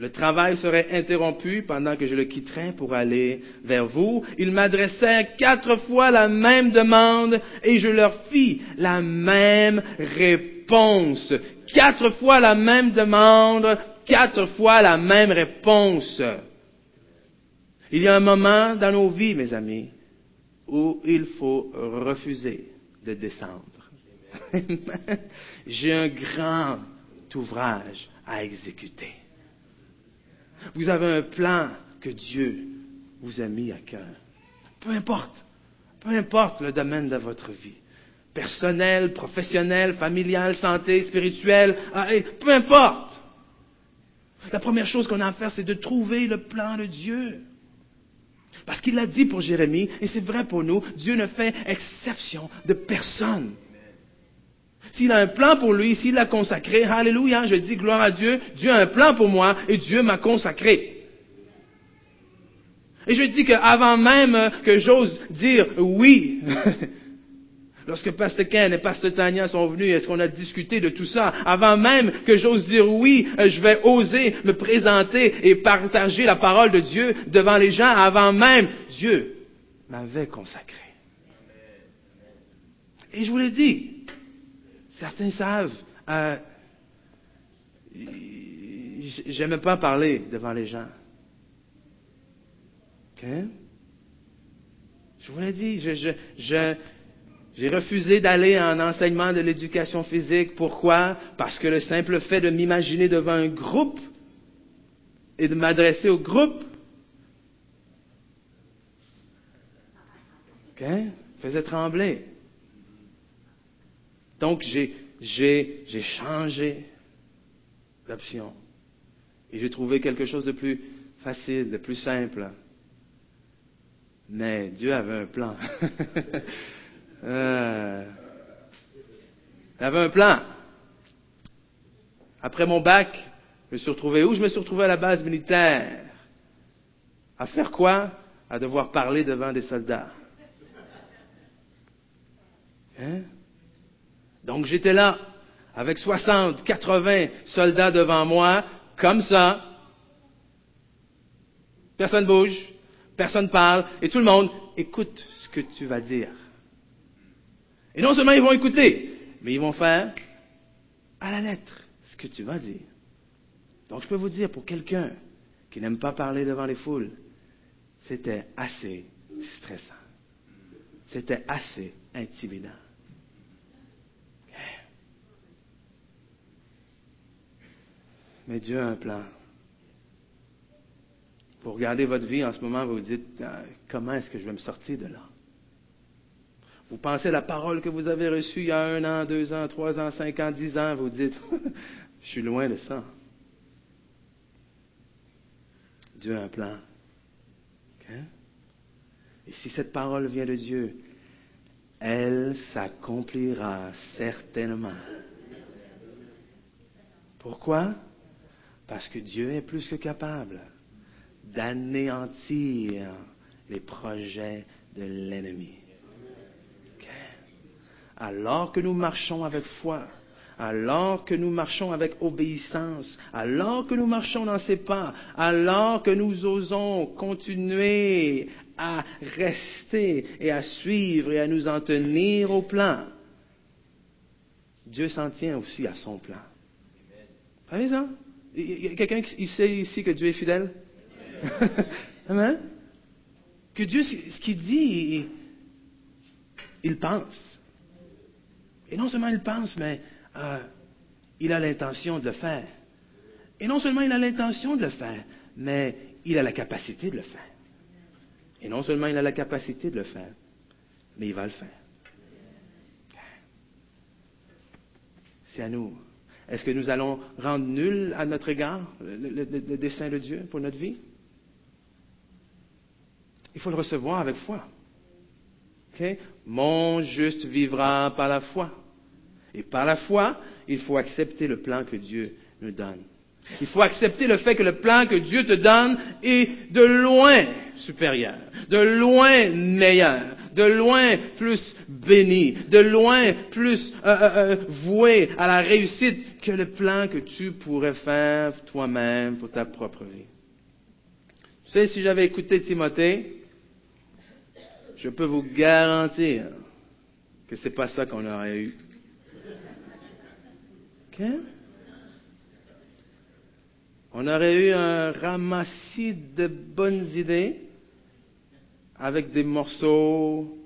Le travail serait interrompu pendant que je le quitterais pour aller vers vous. Ils m'adressèrent quatre fois la même demande et je leur fis la même réponse. Quatre fois la même demande, quatre fois la même réponse. Il y a un moment dans nos vies, mes amis, où il faut refuser de descendre. J'ai un grand ouvrage à exécuter. Vous avez un plan que Dieu vous a mis à cœur. Peu importe, peu importe le domaine de votre vie. Personnel, professionnel, familial, santé, spirituel, ah, peu importe. La première chose qu'on a à faire, c'est de trouver le plan de Dieu. Parce qu'il l'a dit pour Jérémie, et c'est vrai pour nous, Dieu ne fait exception de personne. S'il a un plan pour lui, s'il l'a consacré, alléluia, je dis gloire à Dieu, Dieu a un plan pour moi et Dieu m'a consacré. Et je dis qu'avant même que j'ose dire oui, lorsque Pasteur Ken et Pasteur Tania sont venus, est-ce qu'on a discuté de tout ça? Avant même que j'ose dire oui, je vais oser me présenter et partager la parole de Dieu devant les gens, avant même, Dieu m'avait consacré. Et je vous l'ai dit, Certains savent. Euh, pas parler devant les gens. Je vous l'ai dit, j'ai refusé d'aller en enseignement de l'éducation physique. Pourquoi? Parce que le simple fait de m'imaginer devant un groupe et de m'adresser au groupe faisait trembler. Donc, j'ai changé d'option. Et j'ai trouvé quelque chose de plus facile, de plus simple. Mais Dieu avait un plan. euh, il avait un plan. Après mon bac, je me suis retrouvé où? Je me suis retrouvé à la base militaire. À faire quoi? À devoir parler devant des soldats. Hein? Donc j'étais là, avec 60, 80 soldats devant moi, comme ça. Personne bouge, personne parle, et tout le monde écoute ce que tu vas dire. Et non seulement ils vont écouter, mais ils vont faire à la lettre ce que tu vas dire. Donc je peux vous dire, pour quelqu'un qui n'aime pas parler devant les foules, c'était assez stressant. C'était assez intimidant. Mais Dieu a un plan. Vous regardez votre vie en ce moment, vous vous dites, ah, comment est-ce que je vais me sortir de là? Vous pensez à la parole que vous avez reçue il y a un an, deux ans, trois ans, cinq ans, dix ans, vous dites, je suis loin de ça. Dieu a un plan. Et si cette parole vient de Dieu, elle s'accomplira certainement. Pourquoi? Parce que Dieu est plus que capable d'anéantir les projets de l'ennemi. Alors que nous marchons avec foi, alors que nous marchons avec obéissance, alors que nous marchons dans ses pas, alors que nous osons continuer à rester et à suivre et à nous en tenir au plan, Dieu s'en tient aussi à son plan. Vous savez ça? Il y a quelqu'un qui sait ici que Dieu est fidèle? Amen? Que Dieu, ce qu'il dit, il, pense. Et non seulement il pense, mais euh, il a l'intention de le faire. Et non seulement il a l'intention de le faire, mais il a la capacité de le faire. Et non seulement il a la capacité de le faire, mais il va le faire. C'est à nous. Est-ce que nous allons rendre nul à notre égard le, dessein de Dieu pour notre vie? Il faut le recevoir avec foi. Mon juste vivra par la foi. Et par la foi, il faut accepter le plan que Dieu nous donne. Il faut accepter le fait que le plan que Dieu te donne est de loin supérieur, de loin meilleur, de loin plus béni, de loin plus euh, euh, euh, voué à la réussite que le plan que tu pourrais faire toi-même pour ta propre vie. Tu sais, si j'avais écouté Timothée, je peux vous garantir que c'est pas ça qu'on aurait eu. OK? On aurait eu un ramassis de bonnes idées avec des morceaux.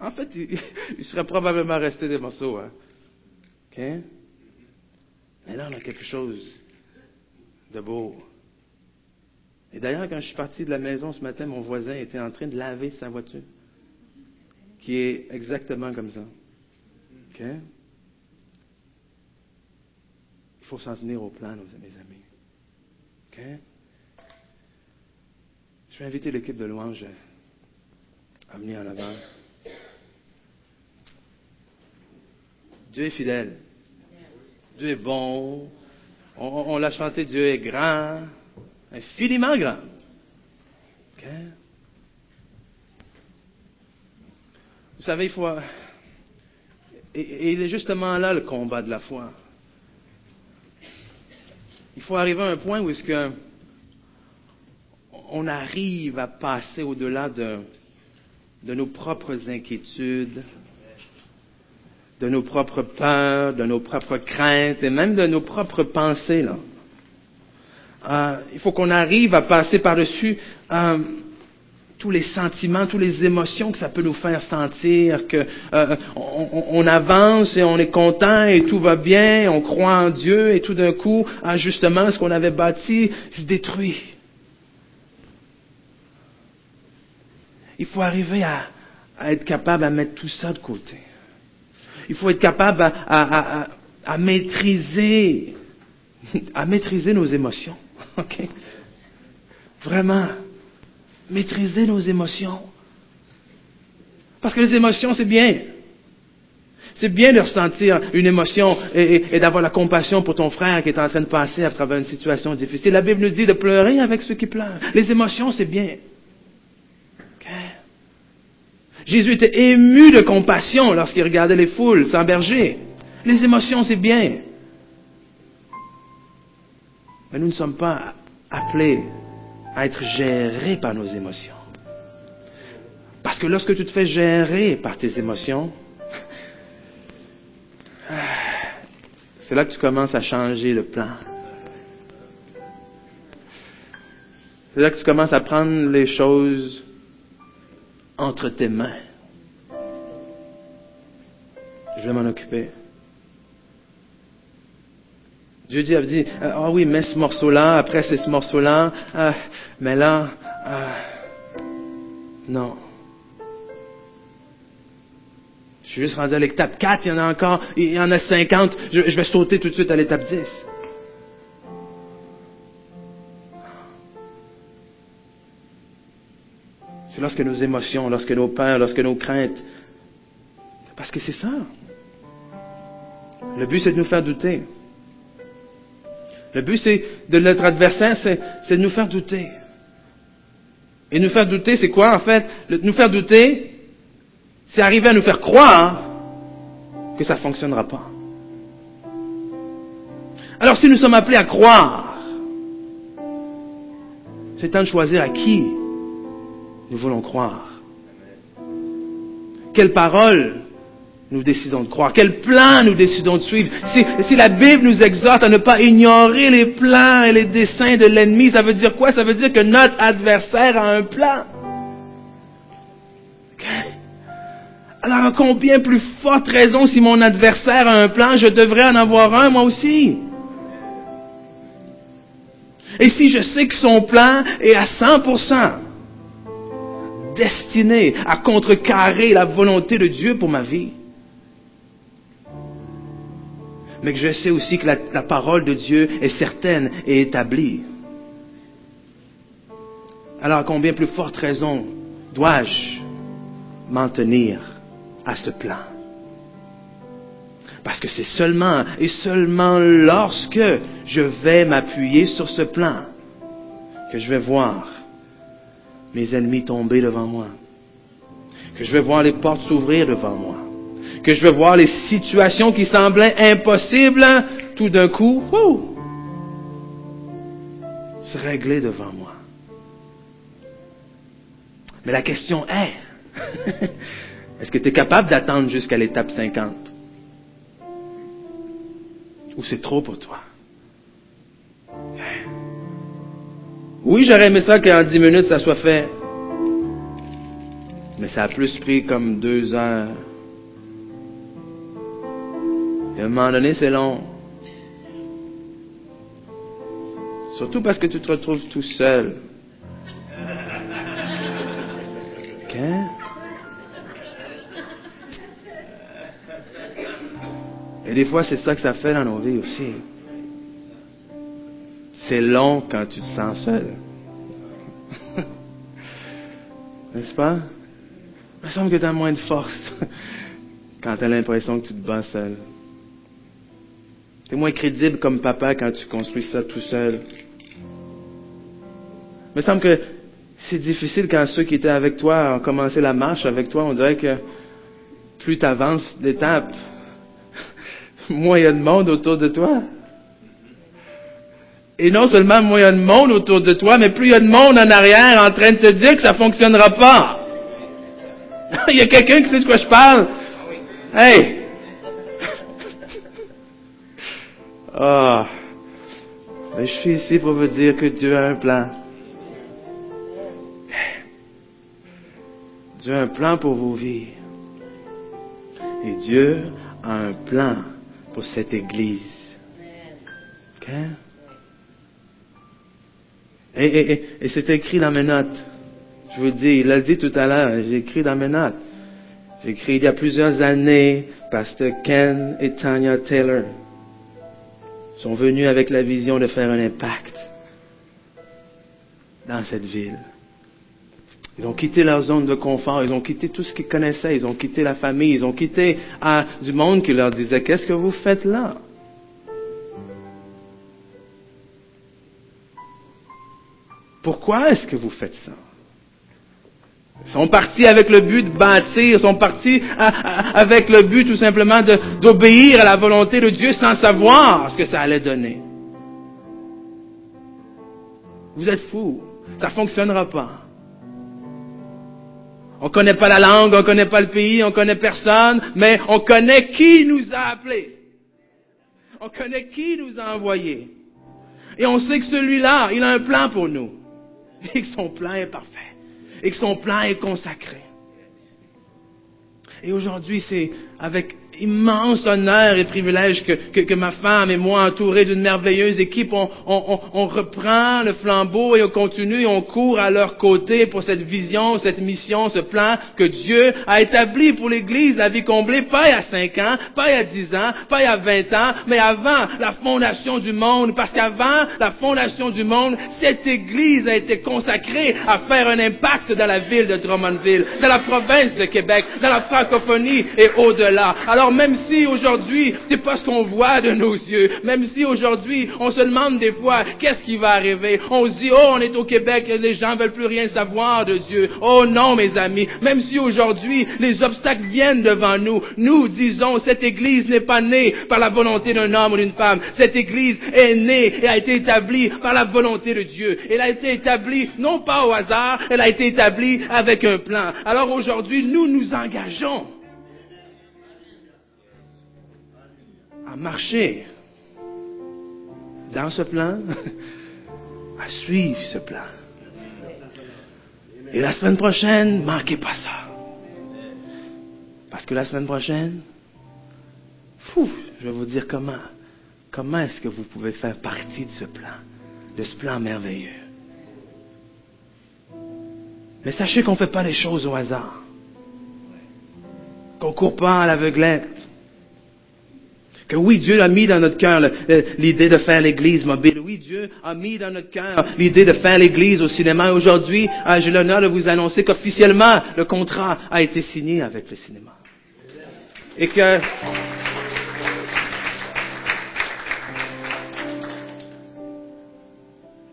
En fait, il, serait probablement resté des morceaux. Hein? Mais là, on a quelque chose de beau. Et d'ailleurs, quand je suis parti de la maison ce matin, mon voisin était en train de laver sa voiture, qui est exactement comme ça. OK? Il faut s'en tenir au plan, mes amis. OK? Je vais inviter l'équipe de louange à venir en avant. Dieu est fidèle. Dieu est bon. On, l'a chanté, Dieu est grand, infiniment grand. OK? Vous savez, il faut. et il est justement là le combat de la foi il faut arriver à un point où est-ce que on arrive à passer au-delà de, de nos propres inquiétudes, de nos propres peurs, de nos propres craintes et même de nos propres pensées. Euh, il faut qu'on arrive à passer par-dessus euh, tous les sentiments, toutes les émotions que ça peut nous faire sentir, que euh, on, avance et on est content et tout va bien, on croit en Dieu et tout d'un coup, ah, justement, ce qu'on avait bâti se détruit. Il faut arriver à, être capable à mettre tout ça de côté. Il faut être capable à, maîtriser, nos émotions. Vraiment maîtriser nos émotions. Parce que les émotions, c'est bien. C'est bien de ressentir une émotion et, d'avoir la compassion pour ton frère qui est en train de passer à travers une situation difficile. La Bible nous dit de pleurer avec ceux qui pleurent. Les émotions, c'est bien. Jésus était ému de compassion lorsqu'il regardait les foules sans berger. Les émotions, c'est bien. Mais nous ne sommes pas appelés à être géré par nos émotions. Parce que lorsque tu te fais gérer par tes émotions, c'est là que tu commences à changer le plan. C'est là que tu commences à prendre les choses entre tes mains. Je vais m'en occuper. Dieu dit, dit, ah, ah oui, mets ce morceau-là, après c'est ce morceau-là, ah, mais là, ah, non. Je suis juste rendu à l'étape 4, il y en a encore, il y en a 50, je, je vais sauter tout de suite à l'étape 10. C'est lorsque nos émotions, lorsque nos peurs, lorsque nos craintes, parce que c'est ça. Le but, c'est de nous faire douter. Le but c'est de notre adversaire, c'est de nous faire douter. Et nous faire douter, c'est quoi en fait? Nous faire douter, c'est arriver à nous faire croire que ça ne fonctionnera pas. Alors si nous sommes appelés à croire, c'est temps de choisir à qui nous voulons croire. Quelle parole nous décidons de croire, quel plan nous décidons de suivre? Si, la Bible nous exhorte à ne pas ignorer les plans et les desseins de l'ennemi, ça veut dire quoi? Ça veut dire que notre adversaire a un plan. Alors, à combien plus forte raison, si mon adversaire a un plan, je devrais en avoir un moi aussi? Et si je sais que son plan est à 100% destiné à contrecarrer la volonté de Dieu pour ma vie, mais que je sais aussi que la, parole de Dieu est certaine et établie. Alors à combien plus forte raison dois-je m'en tenir à ce plan? Parce que c'est seulement et seulement lorsque je vais m'appuyer sur ce plan que je vais voir mes ennemis tomber devant moi, que je vais voir les portes s'ouvrir devant moi, que je vais voir les situations qui semblaient impossibles tout d'un coup se régler devant moi. Mais la question est, est-ce que tu es capable d'attendre jusqu'à l'étape 50? Ou c'est trop pour toi? Oui, j'aurais aimé ça qu'en dix minutes ça soit fait. Mais ça a plus pris comme deux heures. Et à un moment donné, c'est long. Surtout parce que tu te retrouves tout seul. Et des fois, c'est ça que ça fait dans nos vies aussi. C'est long quand tu te sens seul. N'est-ce pas? Il me semble que tu as moins de force quand tu as l'impression que tu te bats seul. Tu es moins crédible comme papa quand tu construis ça tout seul. Il me semble que c'est difficile quand ceux qui étaient avec toi ont commencé la marche avec toi. On dirait que plus tu avances d'étape, moins il y a de monde autour de toi. Et non seulement moins il y a de monde autour de toi, mais plus il y a de monde en arrière en train de te dire que ça fonctionnera pas. il y a quelqu'un qui sait de quoi je parle. Hey! Ah! Mais je suis ici pour vous dire que Dieu a un plan. Dieu a un plan pour vos vies. Et Dieu a un plan pour cette Église. OK? Et, c'est écrit dans mes notes. Je vous dis, il l'a dit tout à l'heure, j'ai écrit dans mes notes. J'ai écrit il y a plusieurs années, Pasteur Ken et Tanya Taylor sont venus avec la vision de faire un impact dans cette ville. Ils ont quitté leur zone de confort, ils ont quitté tout ce qu'ils connaissaient, ils ont quitté la famille, ils ont quitté ah, du monde qui leur disait, qu'est-ce que vous faites là? Pourquoi est-ce que vous faites ça? Ils sont partis avec le but de bâtir, ils sont partis avec le but tout simplement d'obéir à la volonté de Dieu sans savoir ce que ça allait donner. Vous êtes fous. Ça ne fonctionnera pas. On ne connaît pas la langue, on ne connaît pas le pays, on ne connaît personne, mais on connaît qui nous a appelés. On connaît qui nous a envoyés. Et on sait que celui-là, il a un plan pour nous. Et que son plan est parfait. Et que son plan est consacré. Et aujourd'hui, c'est avec immense honneur et privilège que, que, que, ma femme et moi, entourés d'une merveilleuse équipe, on, on, on, reprend le flambeau et on continue et on court à leur côté pour cette vision, cette mission, ce plan que Dieu a établi pour l'Église, la vie comblée, pas il y a cinq ans, pas il y a dix ans, pas il y a vingt ans, mais avant la fondation du monde, parce qu'avant la fondation du monde, cette Église a été consacrée à faire un impact dans la ville de Drummondville, dans la province de Québec, dans la francophonie et au-delà. Même si aujourd'hui, c'est pas ce qu'on voit de nos yeux, même si aujourd'hui, on se demande des fois, qu'est-ce qui va arriver? On se dit, oh, on est au Québec, les gens veulent plus rien savoir de Dieu. Oh non, mes amis, même si aujourd'hui, les obstacles viennent devant nous, nous disons, cette Église n'est pas née par la volonté d'un homme ou d'une femme. Cette Église est née et a été établie par la volonté de Dieu. Elle a été établie non pas au hasard, elle a été établie avec un plan. Alors aujourd'hui, nous nous engageons à marcher dans ce plan, à suivre ce plan. Et la semaine prochaine, manquez pas ça. Parce que la semaine prochaine, fou, je vais vous dire comment. Comment est-ce que vous pouvez faire partie de ce plan, de ce plan merveilleux. Mais sachez qu'on ne fait pas les choses au hasard. Qu'on ne court pas à l'aveuglette Que oui, Dieu a mis dans notre cœur l'idée de faire l'Église mobile. Oui, Dieu a mis dans notre cœur l'idée de faire l'Église au cinéma. Aujourd'hui, j'ai l'honneur de vous annoncer qu'officiellement, le contrat a été signé avec le cinéma. Et que...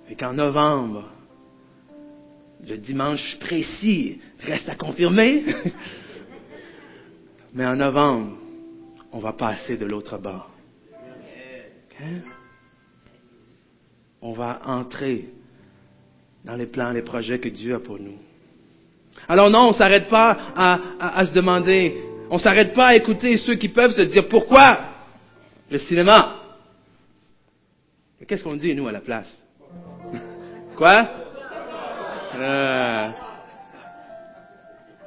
Et qu'en novembre, le dimanche précis reste à confirmer, mais en novembre, on va passer de l'autre bord. On va entrer dans les plans, les projets que Dieu a pour nous. Alors non, on ne s'arrête pas à, se demander, on ne s'arrête pas à écouter ceux qui peuvent se dire pourquoi le cinéma? Qu'est-ce qu'on dit nous à la place? Quoi? Euh,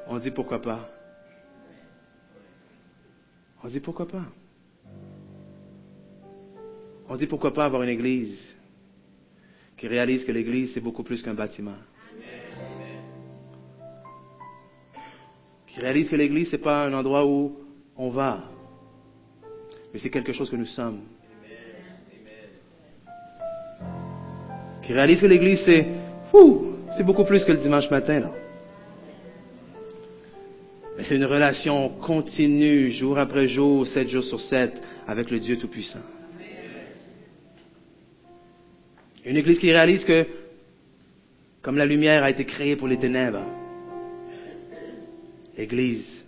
On dit pourquoi pas. On dit pourquoi pas. On dit pourquoi pas avoir une église qui réalise que l'église c'est beaucoup plus qu'un bâtiment. Qui réalise que l'église c'est pas un endroit où on va, mais c'est quelque chose que nous sommes. Qui réalise que l'église c'est, c'est beaucoup plus que le dimanche matin là. C'est une relation continue, jour après jour, sept jours sur sept, avec le Dieu Tout-Puissant. Une Église qui réalise que, comme la lumière a été créée pour les ténèbres, l'Église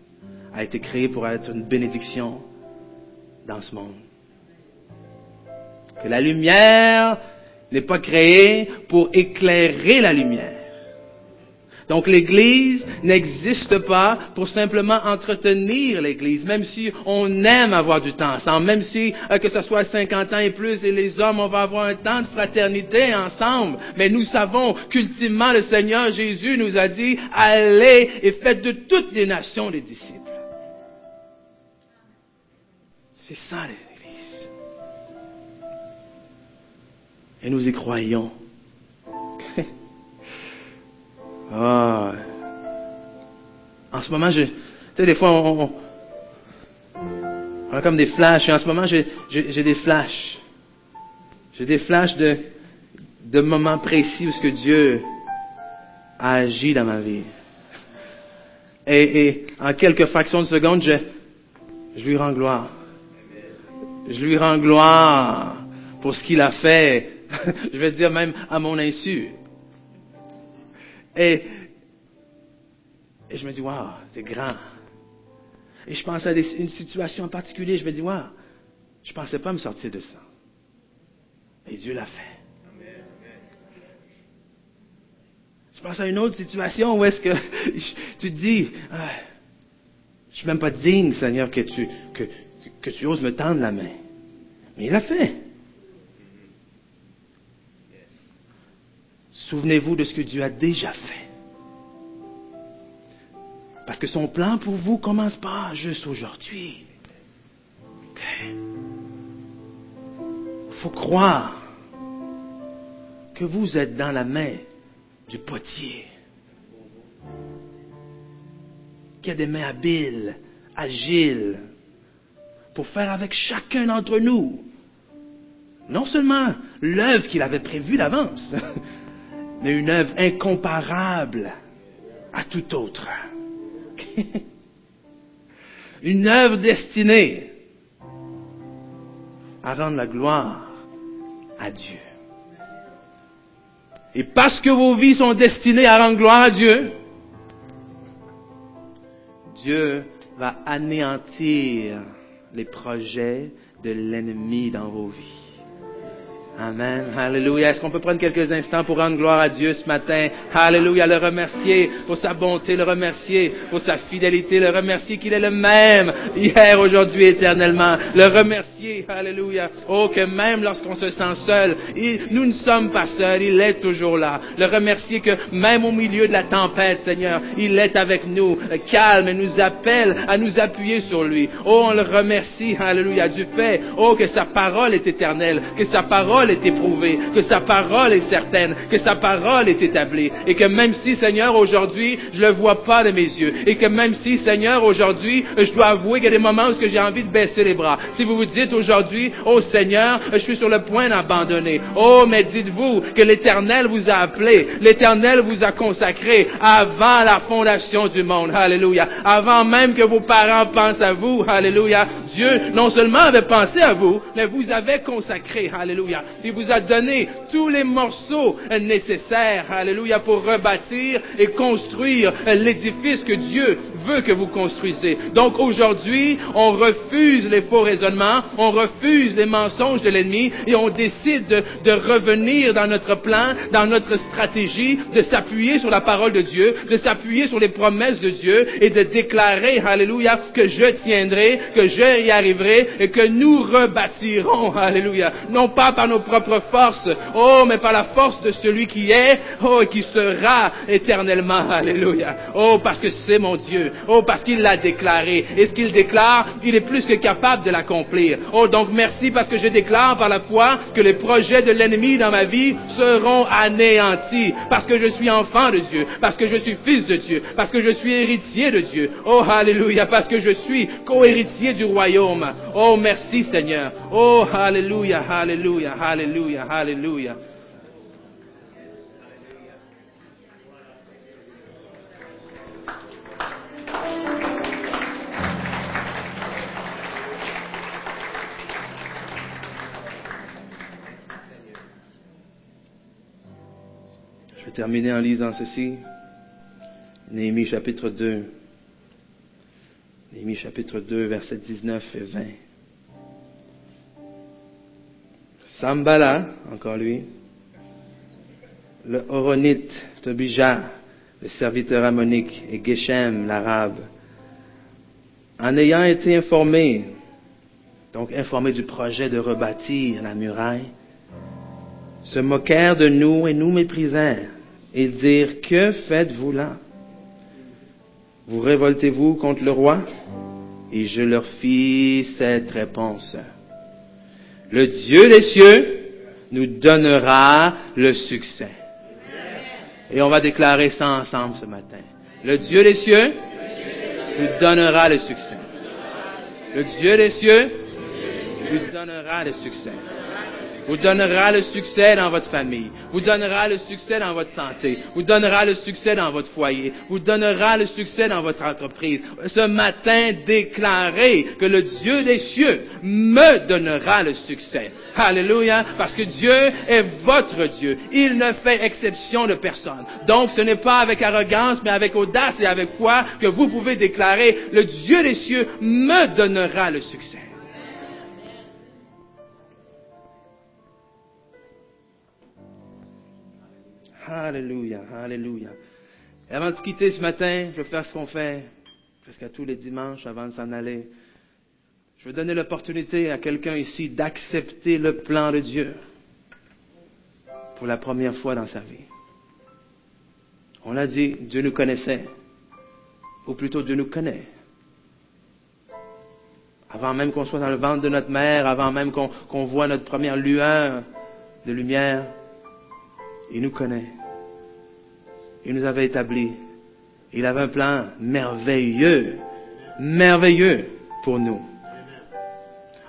a été créée pour être une bénédiction dans ce monde. Que la lumière n'est pas créée pour éclairer la lumière, donc l'Église n'existe pas pour simplement entretenir l'Église, même si on aime avoir du temps ensemble, même si euh, que ce soit 50 ans et plus et les hommes, on va avoir un temps de fraternité ensemble. Mais nous savons qu'ultimement le Seigneur Jésus nous a dit, allez et faites de toutes les nations des disciples. C'est ça l'Église. Et nous y croyons. Ah. En ce moment, je, tu sais, des fois, on, on, a comme des flashs. Et en ce moment, j'ai des flashs. J'ai des flashs de, de moments précis où ce que Dieu a agi dans ma vie. Et, et en quelques fractions de secondes, je, je lui rends gloire. Je lui rends gloire pour ce qu'il a fait. je vais dire même à mon insu. Et, je me dis, waouh, c'est grand. Et je pense à une situation en particulier, je me dis, waouh, je ne pensais pas me sortir de ça. Et Dieu l'a fait. Je pense à une autre situation où est-ce que tu te dis, ah, je ne suis même pas digne, Seigneur, que tu, que, que tu oses me tendre la main. Mais il l'a fait. Souvenez-vous de ce que Dieu a déjà fait. Parce que son plan pour vous commence pas juste aujourd'hui. Il faut croire que vous êtes dans la main du potier, qui a des mains habiles, agiles, pour faire avec chacun d'entre nous non seulement l'œuvre qu'il avait prévue d'avance, mais une œuvre incomparable à tout autre. une œuvre destinée à rendre la gloire à Dieu. Et parce que vos vies sont destinées à rendre gloire à Dieu, Dieu va anéantir les projets de l'ennemi dans vos vies. Amen. Alléluia. Est-ce qu'on peut prendre quelques instants pour rendre gloire à Dieu ce matin? Alléluia. Le remercier pour sa bonté, le remercier pour sa fidélité, le remercier qu'il est le même hier, aujourd'hui, éternellement. Le remercier. Alléluia. Oh, que même lorsqu'on se sent seul, nous ne sommes pas seuls. Il est toujours là. Le remercier que même au milieu de la tempête, Seigneur, il est avec nous, calme et nous appelle à nous appuyer sur lui. Oh, on le remercie. Alléluia. Du fait, oh, que sa parole est éternelle, que sa parole parole est éprouvée, que sa parole est certaine, que sa parole est établie. Et que même si, Seigneur, aujourd'hui, je le vois pas de mes yeux, et que même si, Seigneur, aujourd'hui, je dois avouer qu'il y a des moments où j'ai envie de baisser les bras. Si vous vous dites aujourd'hui, oh Seigneur, je suis sur le point d'abandonner. Oh, mais dites-vous que l'Éternel vous a appelé, l'Éternel vous a consacré avant la fondation du monde. Alléluia. Avant même que vos parents pensent à vous. Alléluia. Dieu non seulement avait pensé à vous, mais vous avez consacré. Alléluia. Il vous a donné tous les morceaux nécessaires. Alléluia. Pour rebâtir et construire l'édifice que Dieu veut que vous construisez. Donc aujourd'hui, on refuse les faux raisonnements, on refuse les mensonges de l'ennemi et on décide de, revenir dans notre plan, dans notre stratégie, de s'appuyer sur la parole de Dieu, de s'appuyer sur les promesses de Dieu et de déclarer, alléluia, que je tiendrai, que je y arriverai et que nous rebâtirons, alléluia. Non pas par nos propres forces, oh, mais par la force de celui qui est, oh, et qui sera éternellement, alléluia. Oh, parce que c'est mon Dieu. Oh, parce qu'il l'a déclaré. Et ce qu'il déclare, il est plus que capable de l'accomplir. Oh, donc merci parce que je déclare par la foi que les projets de l'ennemi dans ma vie seront anéantis. Parce que je suis enfant de Dieu. Parce que je suis fils de Dieu. Parce que je suis héritier de Dieu. Oh, alléluia. Parce que je suis co-héritier du royaume. Oh, merci Seigneur. Oh, alléluia, alléluia, alléluia. Je vais terminer en lisant ceci. Néhémie chapitre 2. Néhémie chapitre 2, versets 19 et 20. Sambala, encore lui, le Horonite, Tobija, le serviteur ammonique, et Geshem, l'arabe, en ayant été informés, donc informés du projet de rebâtir la muraille, se moquèrent de nous et nous méprisèrent, et dirent, que faites-vous là? Vous révoltez-vous contre le roi? Et je leur fis cette réponse. Le Dieu des cieux nous donnera le succès. Et on va déclarer ça ensemble ce matin. Le Dieu des cieux nous donnera le succès. Le Dieu des cieux nous donnera le succès vous donnera le succès dans votre famille, vous donnera le succès dans votre santé, vous donnera le succès dans votre foyer, vous donnera le succès dans votre entreprise. Ce matin, déclarez que le Dieu des cieux me donnera le succès. Alléluia, parce que Dieu est votre Dieu. Il ne fait exception de personne. Donc ce n'est pas avec arrogance, mais avec audace et avec foi que vous pouvez déclarer, le Dieu des cieux me donnera le succès. Alléluia, Alléluia. Et avant de se quitter ce matin, je vais faire ce qu'on fait presque tous les dimanches avant de s'en aller. Je vais donner l'opportunité à quelqu'un ici d'accepter le plan de Dieu pour la première fois dans sa vie. On a dit, Dieu nous connaissait, ou plutôt Dieu nous connaît. Avant même qu'on soit dans le ventre de notre mère, avant même qu'on voit notre première lueur de lumière, il nous connaît. Il nous avait établis. Il avait un plan merveilleux, merveilleux pour nous.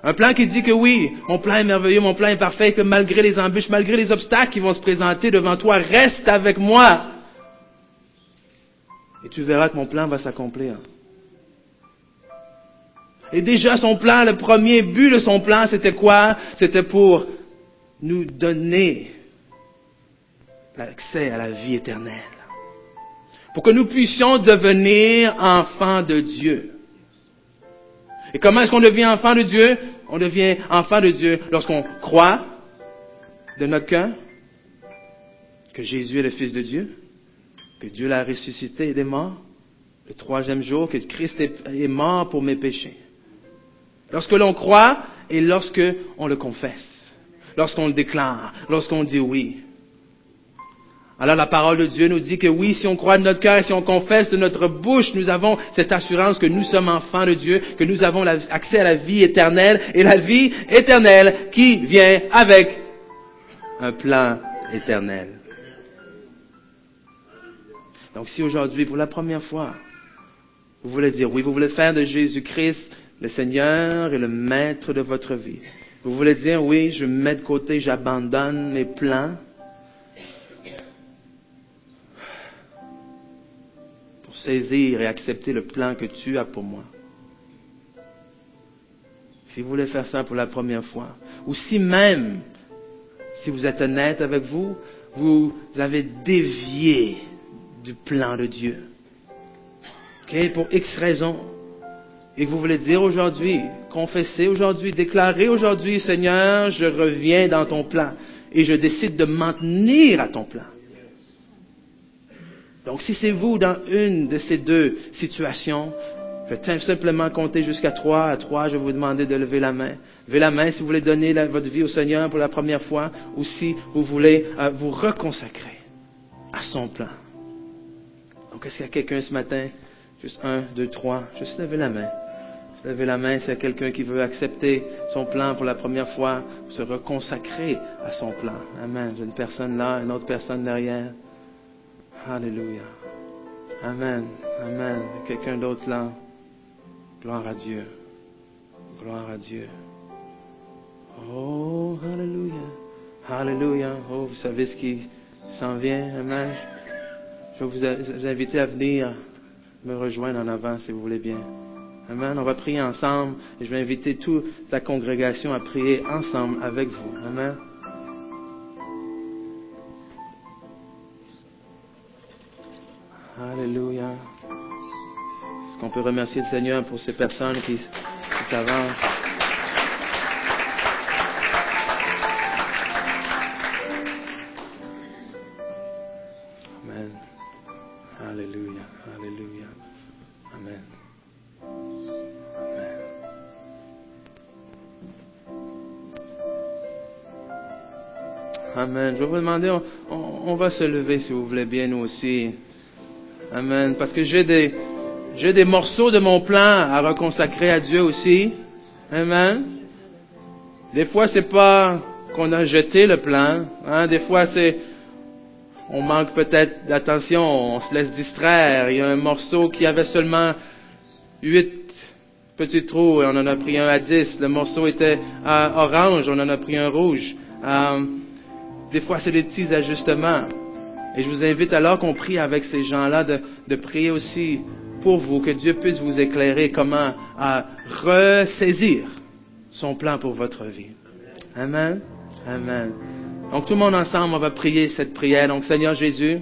Un plan qui dit que oui, mon plan est merveilleux, mon plan est parfait, que malgré les embûches, malgré les obstacles qui vont se présenter devant toi, reste avec moi. Et tu verras que mon plan va s'accomplir. Et déjà son plan, le premier but de son plan, c'était quoi? C'était pour nous donner l'accès à la vie éternelle. Pour que nous puissions devenir enfants de Dieu. Et comment est-ce qu'on devient enfant de Dieu? On devient enfant de Dieu lorsqu'on croit de notre cœur que Jésus est le Fils de Dieu, que Dieu l'a ressuscité des morts, le troisième jour, que Christ est mort pour mes péchés. Lorsque l'on croit et lorsque on le confesse, lorsqu'on le déclare, lorsqu'on dit oui. Alors la parole de Dieu nous dit que oui, si on croit de notre cœur et si on confesse de notre bouche, nous avons cette assurance que nous sommes enfants de Dieu, que nous avons accès à la vie éternelle et la vie éternelle qui vient avec un plan éternel. Donc si aujourd'hui, pour la première fois, vous voulez dire oui, vous voulez faire de Jésus-Christ le Seigneur et le Maître de votre vie, vous voulez dire oui, je me mets de côté, j'abandonne mes plans saisir et accepter le plan que tu as pour moi. Si vous voulez faire ça pour la première fois, ou si même, si vous êtes honnête avec vous, vous avez dévié du plan de Dieu. Pour X raisons. Et que vous voulez dire aujourd'hui, confesser aujourd'hui, déclarer aujourd'hui, Seigneur, je reviens dans ton plan et je décide de m'en tenir à ton plan. Donc si c'est vous dans une de ces deux situations, Faites simplement compter jusqu'à trois. À trois, je vais vous demander de lever la main. Levez la main si vous voulez donner votre vie au Seigneur pour la première fois ou si vous voulez euh, vous reconsacrer à son plan. Donc, est-ce qu'il y a quelqu'un ce matin? Juste un, deux, trois. Juste lever la main. Levez la main s'il y a quelqu'un qui veut accepter son plan pour la première fois, se reconsacrer à son plan. Amen. Une personne là, une autre personne derrière. Alléluia. Amen. Amen. Quelqu'un d'autre là? Gloire à Dieu. Gloire à Dieu. Oh, Alléluia. Alléluia. Oh, vous savez ce qui s'en vient. Amen. Je vais vous inviter à venir me rejoindre en avant si vous voulez bien. Amen. On va prier ensemble je vais inviter toute la congrégation à prier ensemble avec vous. Amen. Est-ce qu'on peut remercier le Seigneur pour ces personnes qui, qui s'avancent? Amen. Je vais vous demander, on, va se lever si vous voulez bien, nous aussi. Amen. Parce que j'ai des, j'ai des morceaux de mon plan à reconsacrer à Dieu aussi. Amen. Des fois, c'est pas qu'on a jeté le plan. Hein. Des fois, c'est, on manque peut-être d'attention, on se laisse distraire. Il y a un morceau qui avait seulement huit petits trous et on en a pris un à dix. Le morceau était orange, on en a pris un rouge. Euh, des fois, c'est des petits ajustements. Et je vous invite alors qu'on prie avec ces gens-là de, prier aussi pour vous, que Dieu puisse vous éclairer comment à ressaisir son plan pour votre vie. Amen. Amen. Donc tout le monde ensemble, on va prier cette prière. Donc Seigneur Jésus,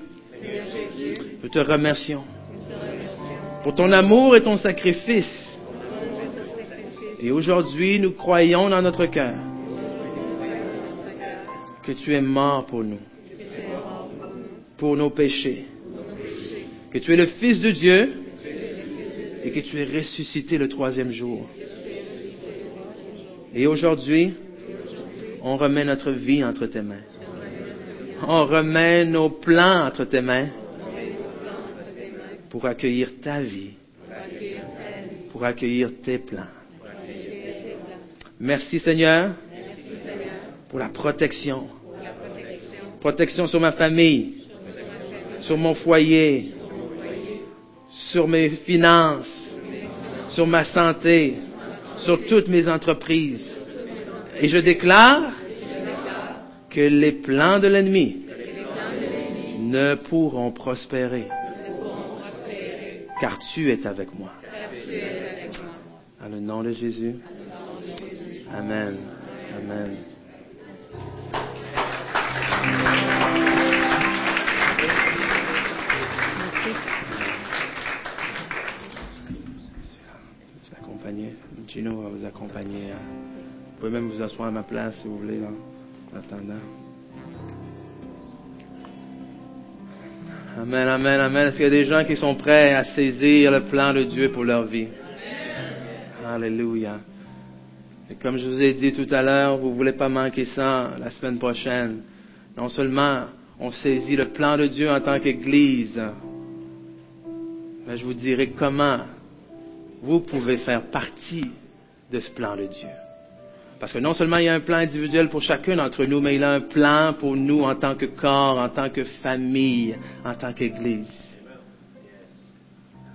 nous te remercions pour ton amour et ton sacrifice. Et aujourd'hui, nous croyons dans notre cœur que tu es mort pour nous, pour nos péchés, que tu es le Fils de Dieu et que tu es ressuscité le troisième jour. Et aujourd'hui, on remet notre vie entre tes mains. On remet nos plans entre tes mains pour accueillir ta vie, pour accueillir tes plans. Merci Seigneur pour la protection. Protection sur ma famille, sur mon foyer, sur mes finances, sur ma santé, sur toutes mes entreprises. Et je déclare que les plans de l'ennemi ne pourront prospérer, car tu es avec moi. Dans le nom de Jésus. Amen. Amen. Va vous accompagner. Hein. Vous pouvez même vous asseoir à ma place si vous voulez, en attendant. Amen, amen, amen. Est-ce qu'il y a des gens qui sont prêts à saisir le plan de Dieu pour leur vie? Alléluia. Et comme je vous ai dit tout à l'heure, vous ne voulez pas manquer ça la semaine prochaine. Non seulement on saisit le plan de Dieu en tant qu'Église, mais je vous dirai comment vous pouvez faire partie de ce plan de Dieu. Parce que non seulement il y a un plan individuel pour chacun d'entre nous, mais il a un plan pour nous en tant que corps, en tant que famille, en tant qu'Église.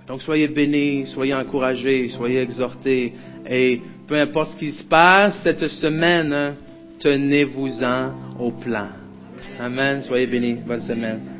Donc soyez bénis, soyez encouragés, soyez exhortés, et peu importe ce qui se passe cette semaine, tenez-vous-en au plan. Amen. Soyez bénis. Bonne semaine.